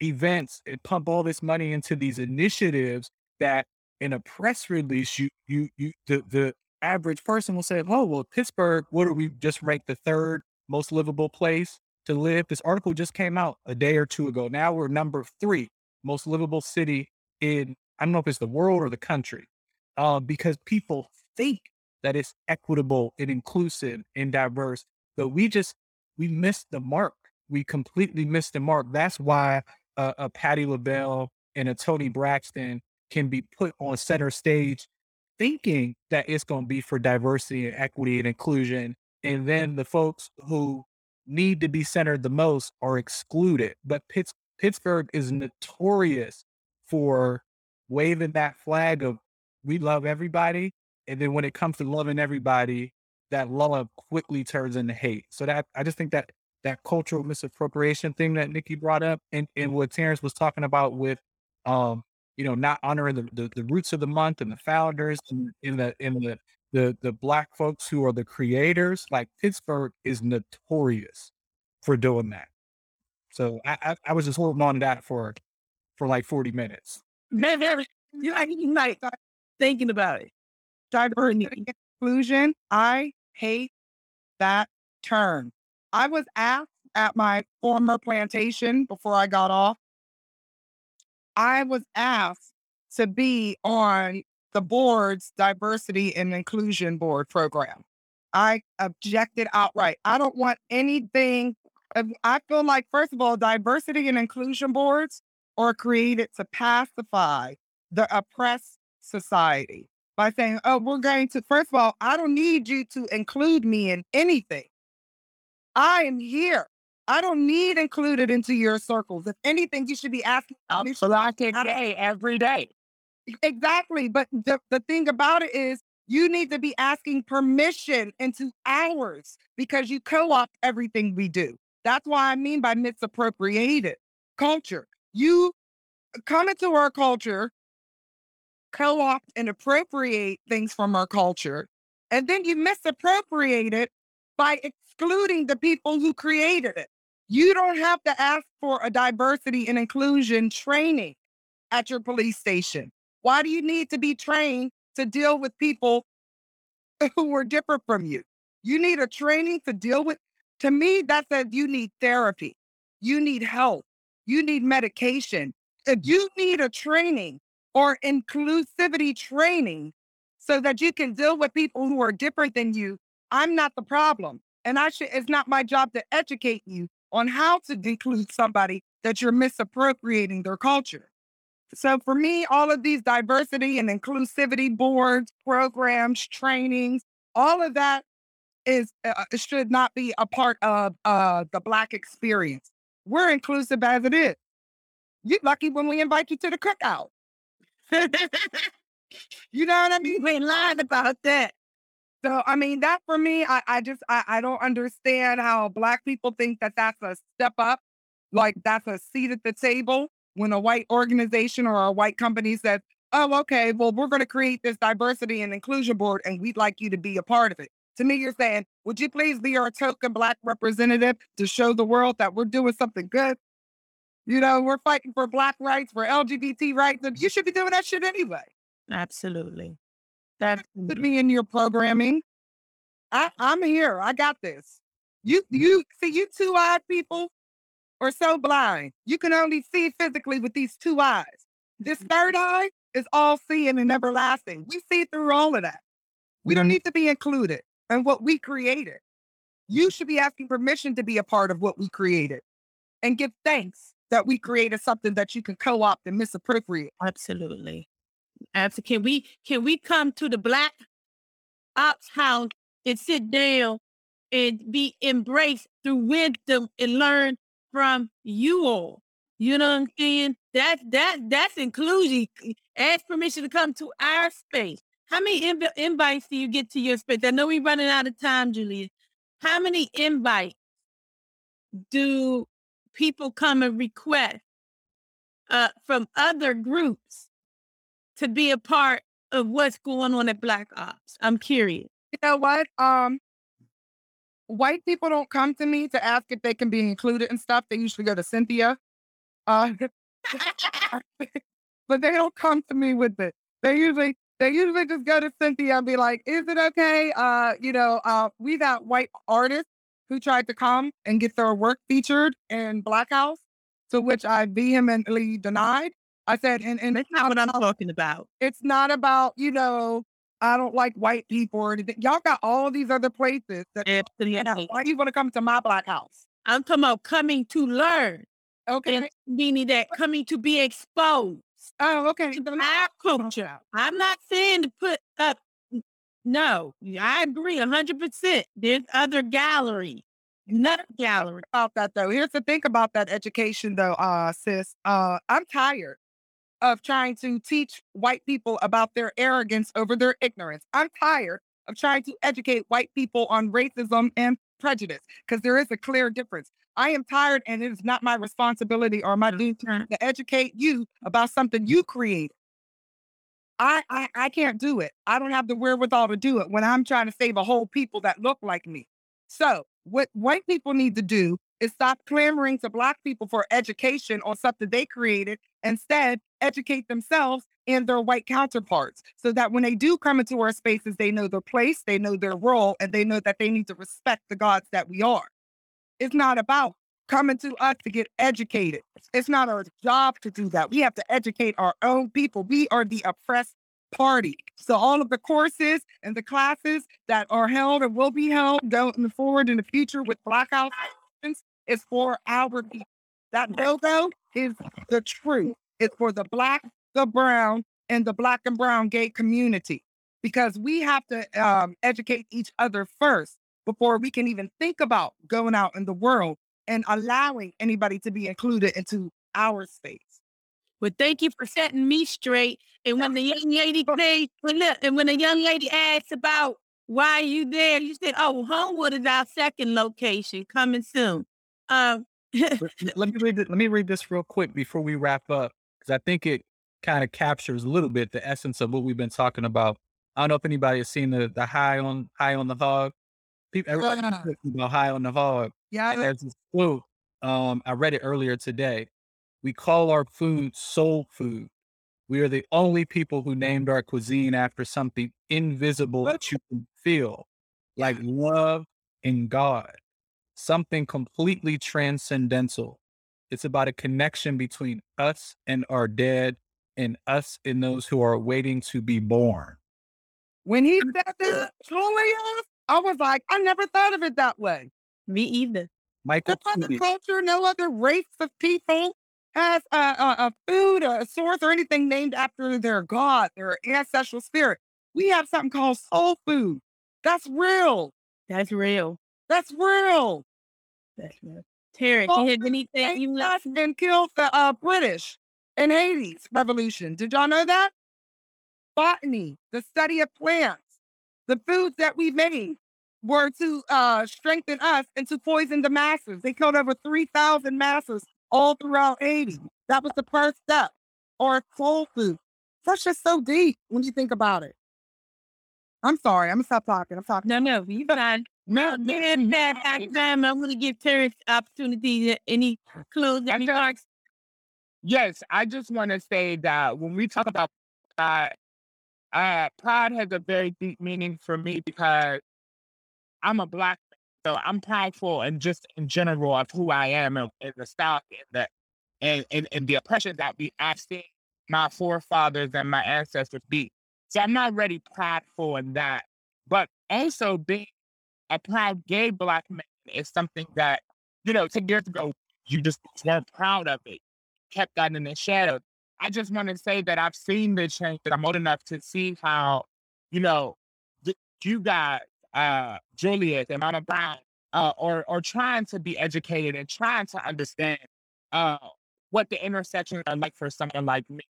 events and pump all this money into these initiatives that in a press release you you you the the average person will say, "Oh, well, Pittsburgh, what are we just ranked the third most livable place to live?" This article just came out a day or two ago. Now we're number three most livable city in I don't know if it's the world or the country, uh, because people think that it's equitable and inclusive and diverse, but we just we missed the mark. We completely missed the mark. That's why uh, a Patti LaBelle and a Toni Braxton can be put on center stage thinking that it's going to be for diversity and equity and inclusion. And then the folks who need to be centered the most are excluded. But Pitts, Pittsburgh is notorious for waving that flag of we love everybody. And then when it comes to loving everybody, that love quickly turns into hate. So that I just think that that cultural misappropriation thing that Nikki brought up and, and what Terrence was talking about with um you know, not honoring the, the, the roots of the month and the founders and in the in the the the black folks who are the creators. Like Pittsburgh is notorious for doing that. So I I, I was just holding on to that for for like forty minutes. Man, you like thinking about it. Diversity inclusion. I hate that term. I was asked at my former plantation before I got off I was asked to be on the board's diversity and inclusion board program. I objected outright. I don't want anything. I feel like, first of all, diversity and inclusion boards are created to pacify the oppressed society by saying, oh, we're going to, first of all, I don't need you to include me in anything. I am here I don't need included into your circles. If anything, you should be asking. Oh, so I can say every day. Exactly. But the, the thing about it is you need to be asking permission into ours because you co-opt everything we do. That's why I mean by misappropriated culture. You uh, come into our culture, co-opt and appropriate things from our culture, and then you misappropriate it by excluding the people who created it. You don't have to ask for a diversity and inclusion training at your police station. Why do you need to be trained to deal with people who are different from you? You need a training to deal with. To me, that says you need therapy, you need help, you need medication. If mm. you need a training or inclusivity training so that you can deal with people who are different than you, I'm not the problem. And I should, it's not my job to educate you on how to include somebody that you're misappropriating their culture. So for me, all of these diversity and inclusivity boards, programs, trainings, all of that is uh, should not be a part of uh, the Black experience. We're inclusive as it is. You're lucky when we invite you to the cookout. you know what I mean? We ain't lying about that. So, I mean, that for me, I, I just, I, I don't understand how Black people think that that's a step up, like that's a seat at the table when a white organization or a white company says, oh, okay, well, we're going to create this diversity and inclusion board and we'd like you to be a part of it. To me, you're saying, would you please be our token Black representative to show the world that we're doing something good? You know, we're fighting for Black rights, for LGBT rights, and you should be doing that shit anyway. Absolutely. That put me in your programming. I, I'm here. I got this. You you see you two eyed people are so blind. You can only see physically with these two eyes. This mm-hmm. third eye is all seeing and everlasting. We see through all of that. We don't need to be included in what we created. You should be asking permission to be a part of what we created and give thanks that we created something that you can co-opt and misappropriate. Absolutely. Absolutely. Can we can we come to the black ops house and sit down and be embraced through wisdom and learn from you all? You know what I'm saying? That that that's inclusion. Ask permission to come to our space. How many inv- invites do you get to your space? I know we're running out of time, Julia. How many invites do people come and request uh, from other groups to be a part of what's going on at Black Ops? I'm curious. You know what? Um, white people don't come to me to ask if they can be included and stuff. They usually go to Cynthia. Uh, but they don't come to me with it. They usually they usually just go to Cynthia and be like, "Is it okay?" Uh, you know, uh, we got white artists who tried to come and get their work featured in Black House, to which I vehemently denied. I said, and, and That's not what I'm talking about. it's not about, you know, I don't like white people or anything. Y'all got all these other places that Absolutely. why do you want to come to my Black House? I'm talking about coming to learn, Okay. meaning that coming to be exposed Oh, okay. to our culture. I'm not saying to put up. No, I agree hundred percent. There's other galleries, another gallery. about that though. Here's the thing about that education though, uh, sis. Uh, I'm tired of trying to teach white people about their arrogance over their ignorance. I'm tired of trying to educate white people on racism and prejudice because there is a clear difference. I am tired and it is not my responsibility or my duty mm-hmm. to educate you about something you created. I, I I can't do it. I don't have the wherewithal to do it when I'm trying to save a whole people that look like me. So what white people need to do is stop clamoring to black people for education on something they created. Instead, educate themselves and their white counterparts so that when they do come into our spaces, they know their place, they know their role, and they know that they need to respect the gods that we are. It's not about coming to us to get educated. It's not our job to do that. We have to educate our own people. We are the oppressed party. So all of the courses and the classes that are held and will be held going forward in the future with blackout is for our people. That logo is the truth. It's for the black, the brown, and the black and brown gay community because we have to um, educate each other first before we can even think about going out in the world and allowing anybody to be included into our space. Well, thank you for setting me straight. And when the young lady said, when look, and when the young lady asked about why are you there, you said, "Oh, Homewood is our second location coming soon." Um, let, let me read it. Let me read this real quick before we wrap up because I think it kind of captures a little bit the essence of what we've been talking about. I don't know if anybody has seen the the high on high on the hog. People, talking about high on the hog. Yeah, And there's this quote. Um, I read it earlier today. We call our food soul food. We are the only people who named our cuisine after something invisible that you can feel, like love and God, something completely transcendental. It's about a connection between us and our dead, and us and those who are waiting to be born. when he said this, Julia, I was like, I never thought of it that way. me either. Michael No other culture, no other race of people has a, a, a food, a source, or anything named after their god, their ancestral spirit. We have something called soul food. That's real. That's real. That's real. That's real. Terry, Well, you have anything you left? been killed the uh, British in Haiti's revolution. Did y'all know that? Botany, the study of plants, the foods that we made were to uh, strengthen us and to poison the masses. They killed over 3,000 masses all throughout Haiti. That was the first step, or soul food. That's just so deep when you think about it. I'm sorry. I'm gonna stop talking. I'm talking. No, no, you fine. No, man, bad time. I'm going to give Terrence opportunity. to- Any closing remarks? Yes, I just want to say that when we talk about pride, uh, pride has a very deep meaning for me because I'm a black man, so I'm prideful and just in general of who I am and, and the South and the and, and, and the oppression that we I've seen my forefathers and my ancestors be. So I'm not really prideful in that, but also being a proud gay black man is something that, you know, 10 years ago, you just weren't proud of it, kept that in the shadow. I just want to say that I've seen the change, that I'm old enough to see how, you know, th- you guys, uh, Juliet and Mama Brown, uh, or or trying to be educated and trying to understand uh, what the intersections are like for someone like me.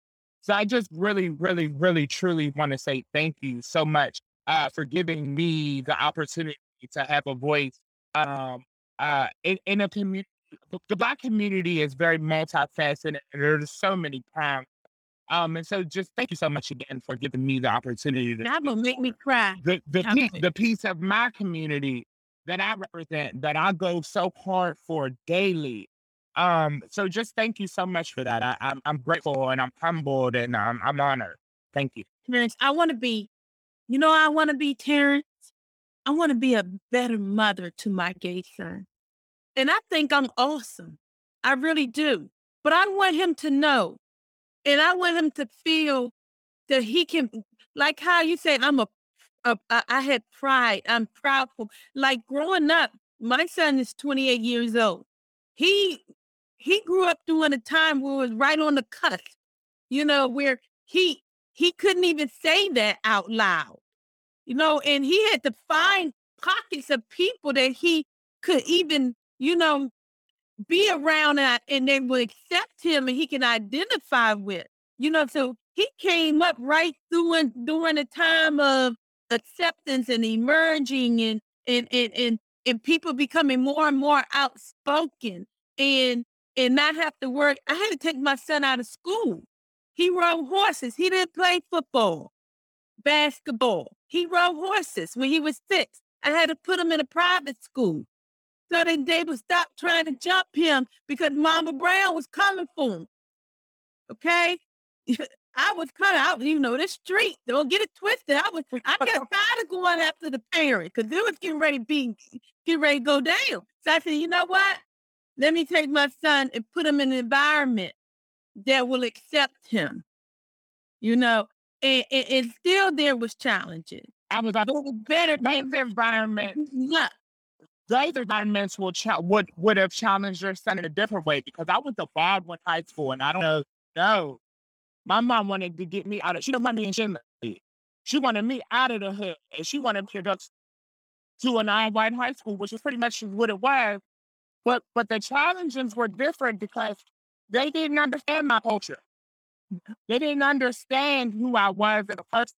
So I just really, really, really, truly want to say thank you so much uh, for giving me the opportunity to have a voice um, uh, in, in a community. The Black community is very multifaceted, and there's so many times. Um, and so just thank you so much again for giving me the opportunity to That will make me cry. the the Okay. piece, the piece of my community that I represent, that I go so hard for daily. Um, so just thank you so much for that. I, I'm I'm grateful and I'm humbled and I'm I'm honored. Thank you. Terrence, I want to be, you know, I want to be Terrence. I want to be a better mother to my gay son. And I think I'm awesome. I really do. But I want him to know, and I want him to feel that he can, like how you say, I'm a, a I had pride. I'm proudful. Like growing up, my son is 28 years old. He he grew up during a time where it was right on the cusp, you know, where he he couldn't even say that out loud, you know, and he had to find pockets of people that he could even, you know, be around and, and they would accept him and he can identify with, you know. So he came up right during during a time of acceptance and emerging and and and and, and people becoming more and more outspoken and and not have to work. I had to take my son out of school. He rode horses. He didn't play football, basketball. He rode horses when he was six. I had to put him in a private school so that they would stop trying to jump him because Mama Brown was coming for him. Okay? I was coming out, you know, this street. Don't get it twisted. I was I got tired of going after the parent because they was getting ready to be getting ready to go down. So I said, you know what? Let me take my son and put him in an environment that will accept him. You know, and, and, and still there was challenges. I was like, it was better. those environment, Yeah. those environments will cha- would would have challenged your son in a different way because I went to Baldwin High School and I don't know. No, my mom wanted to get me out of. She don't want me in Schenley. She wanted me out of the hood, and she wanted to go to a non-white high school, which is pretty much what it was. But but the challenges were different because they didn't understand my culture. They didn't understand who I was as a person.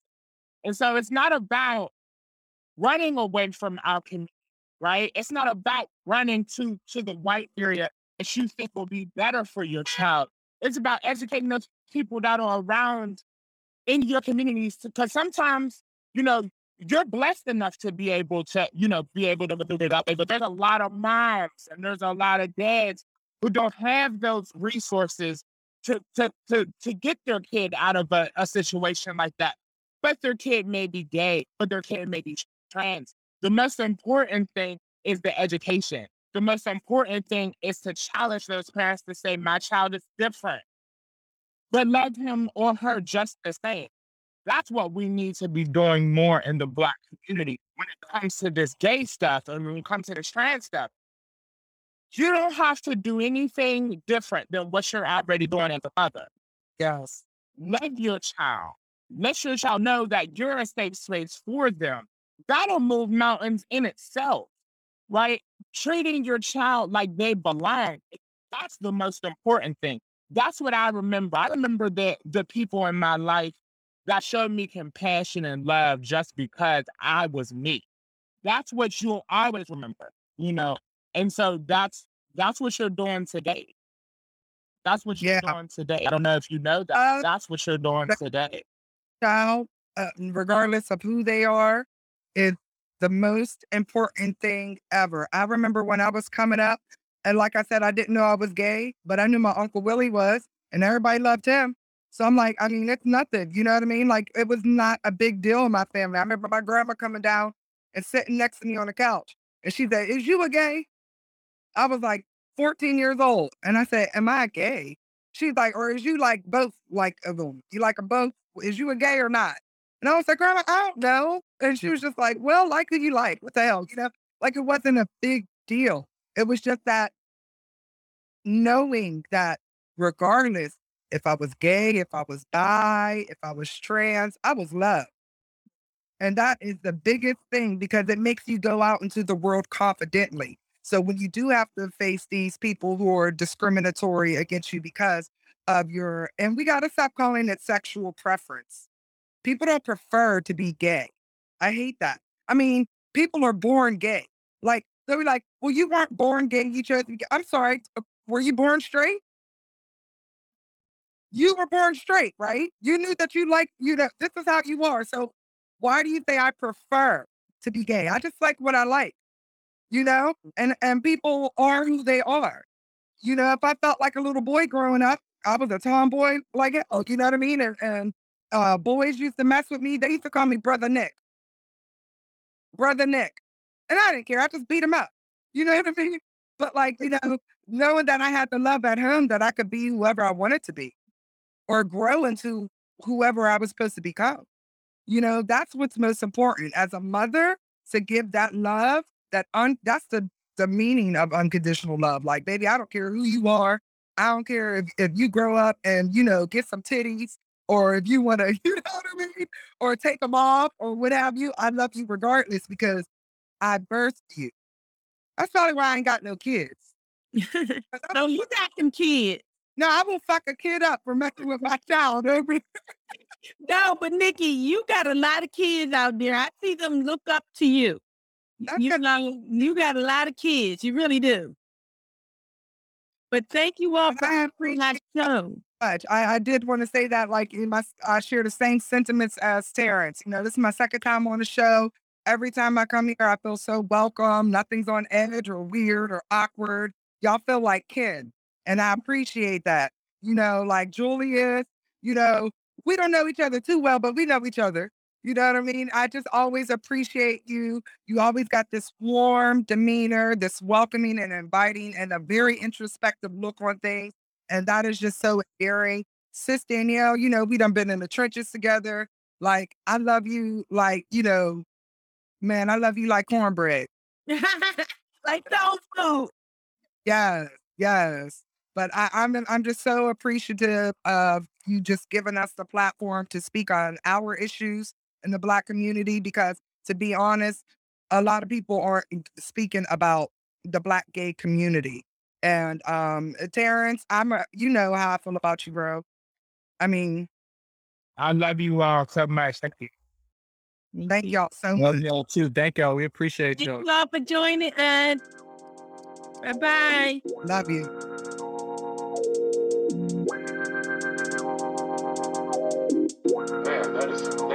And so it's not about running away from our community, right? It's not about running to to the white area that you think will be better for your child. It's about educating those people that are around in your communities because sometimes, you know, you're blessed enough to be able to, you know, be able to do it up. But there's a lot of moms and there's a lot of dads who don't have those resources to to to to get their kid out of a, a situation like that. But their kid may be gay, but their kid may be trans. The most important thing is the education. The most important thing is to challenge those parents to say, my child is different, but love him or her just the same. That's what we need to be doing more in the Black community when it comes to this gay stuff and when it comes to this trans stuff. You don't have to do anything different than what you're already doing as a mother. Yes. Love your child. Let your child know that you're a safe space for them. That'll move mountains in itself, right? Treating your child like they belong. That's the most important thing. That's what I remember. I remember the the people in my life that showed me compassion and love just because I was me. That's what you'll always remember, you know. And so that's that's what you're doing today. That's what you're Yeah. doing today. I don't know if you know that. Uh, that's what you're doing today. child, uh, regardless of who they are, is the most important thing ever. I remember when I was coming up, and like I said, I didn't know I was gay, but I knew my Uncle Willie was, and everybody loved him. So I'm like, I mean, it's nothing. You know what I mean? Like, it was not a big deal in my family. I remember my grandma coming down and sitting next to me on the couch, and she said, Is you a gay? I was like 14 years old. And I said, Am I gay? She's like, Or is you like both like of them? You like a both? Is you a gay or not? And I was like, Grandma, I don't know. And she was just like, Well, like who you like. What the hell? You know? Like it wasn't a big deal. It was just that knowing that regardless if I was gay, if I was bi, if I was trans, I was loved. And that is the biggest thing because it makes you go out into the world confidently. So when you do have to face these people who are discriminatory against you because of your, and we got to stop calling it sexual preference. People don't prefer to be gay. I hate that. I mean, people are born gay. Like, they'll be like, well, you weren't born gay. You chose. I'm sorry. uh, Were you born straight? You were born straight, right? You knew that you like, you know, this is how you are. So why do you say I prefer to be gay? I just like what I like, you know? And and people are who they are. You know, if I felt like a little boy growing up, I was a tomboy like it. Oh, you know what I mean? And, and uh, boys used to mess with me. They used to call me Brother Nick. Brother Nick. And I didn't care. I just beat him up. You know what I mean? But like, you know, knowing that I had the love at home that I could be whoever I wanted to be or grow into whoever I was supposed to become. You know, that's what's most important as a mother to give that love that un- that's the the meaning of unconditional love. Like, baby, I don't care who you are. I don't care if, if you grow up and, you know, get some titties or if you want to, you know what I mean? Or take them off or what have you. I love you regardless because I birthed you. That's probably why I ain't got no kids. so you got them kids. No, I will fuck a kid up for messing with my child. Every No, but Nikki, you got a lot of kids out there. I see them look up to you. You good. know, you got a lot of kids. You really do. But thank you all for I having appreciate that show. much. I, I did want to say that, like, in my, I share the same sentiments as Terrence. You know, this is my second time on the show. Every time I come here, I feel so welcome. Nothing's on edge or weird or awkward. Y'all feel like kin, and I appreciate that. You know, like Julius. You know, we don't know each other too well, but we know each other. You know what I mean? I just always appreciate you. You always got this warm demeanor, this welcoming and inviting, and a very introspective look on things. And that is just so endearing. Sis Danielle, you know, we done been in the trenches together. Like, I love you, like, you know, man, I love you like cornbread. like those food. Yes, yes. But I, I'm I'm just so appreciative of you just giving us the platform to speak on our issues in the Black community because, to be honest, a lot of people aren't speaking about the Black gay community. And um, uh, Terrence, I'm a, you know how I feel about you, bro. I mean, I love you all so much. Thank you. Thank y'all so much. Love y'all too. Thank y'all. We appreciate y'all. Y'all for joining us. Bye bye. Love you. Man, that is.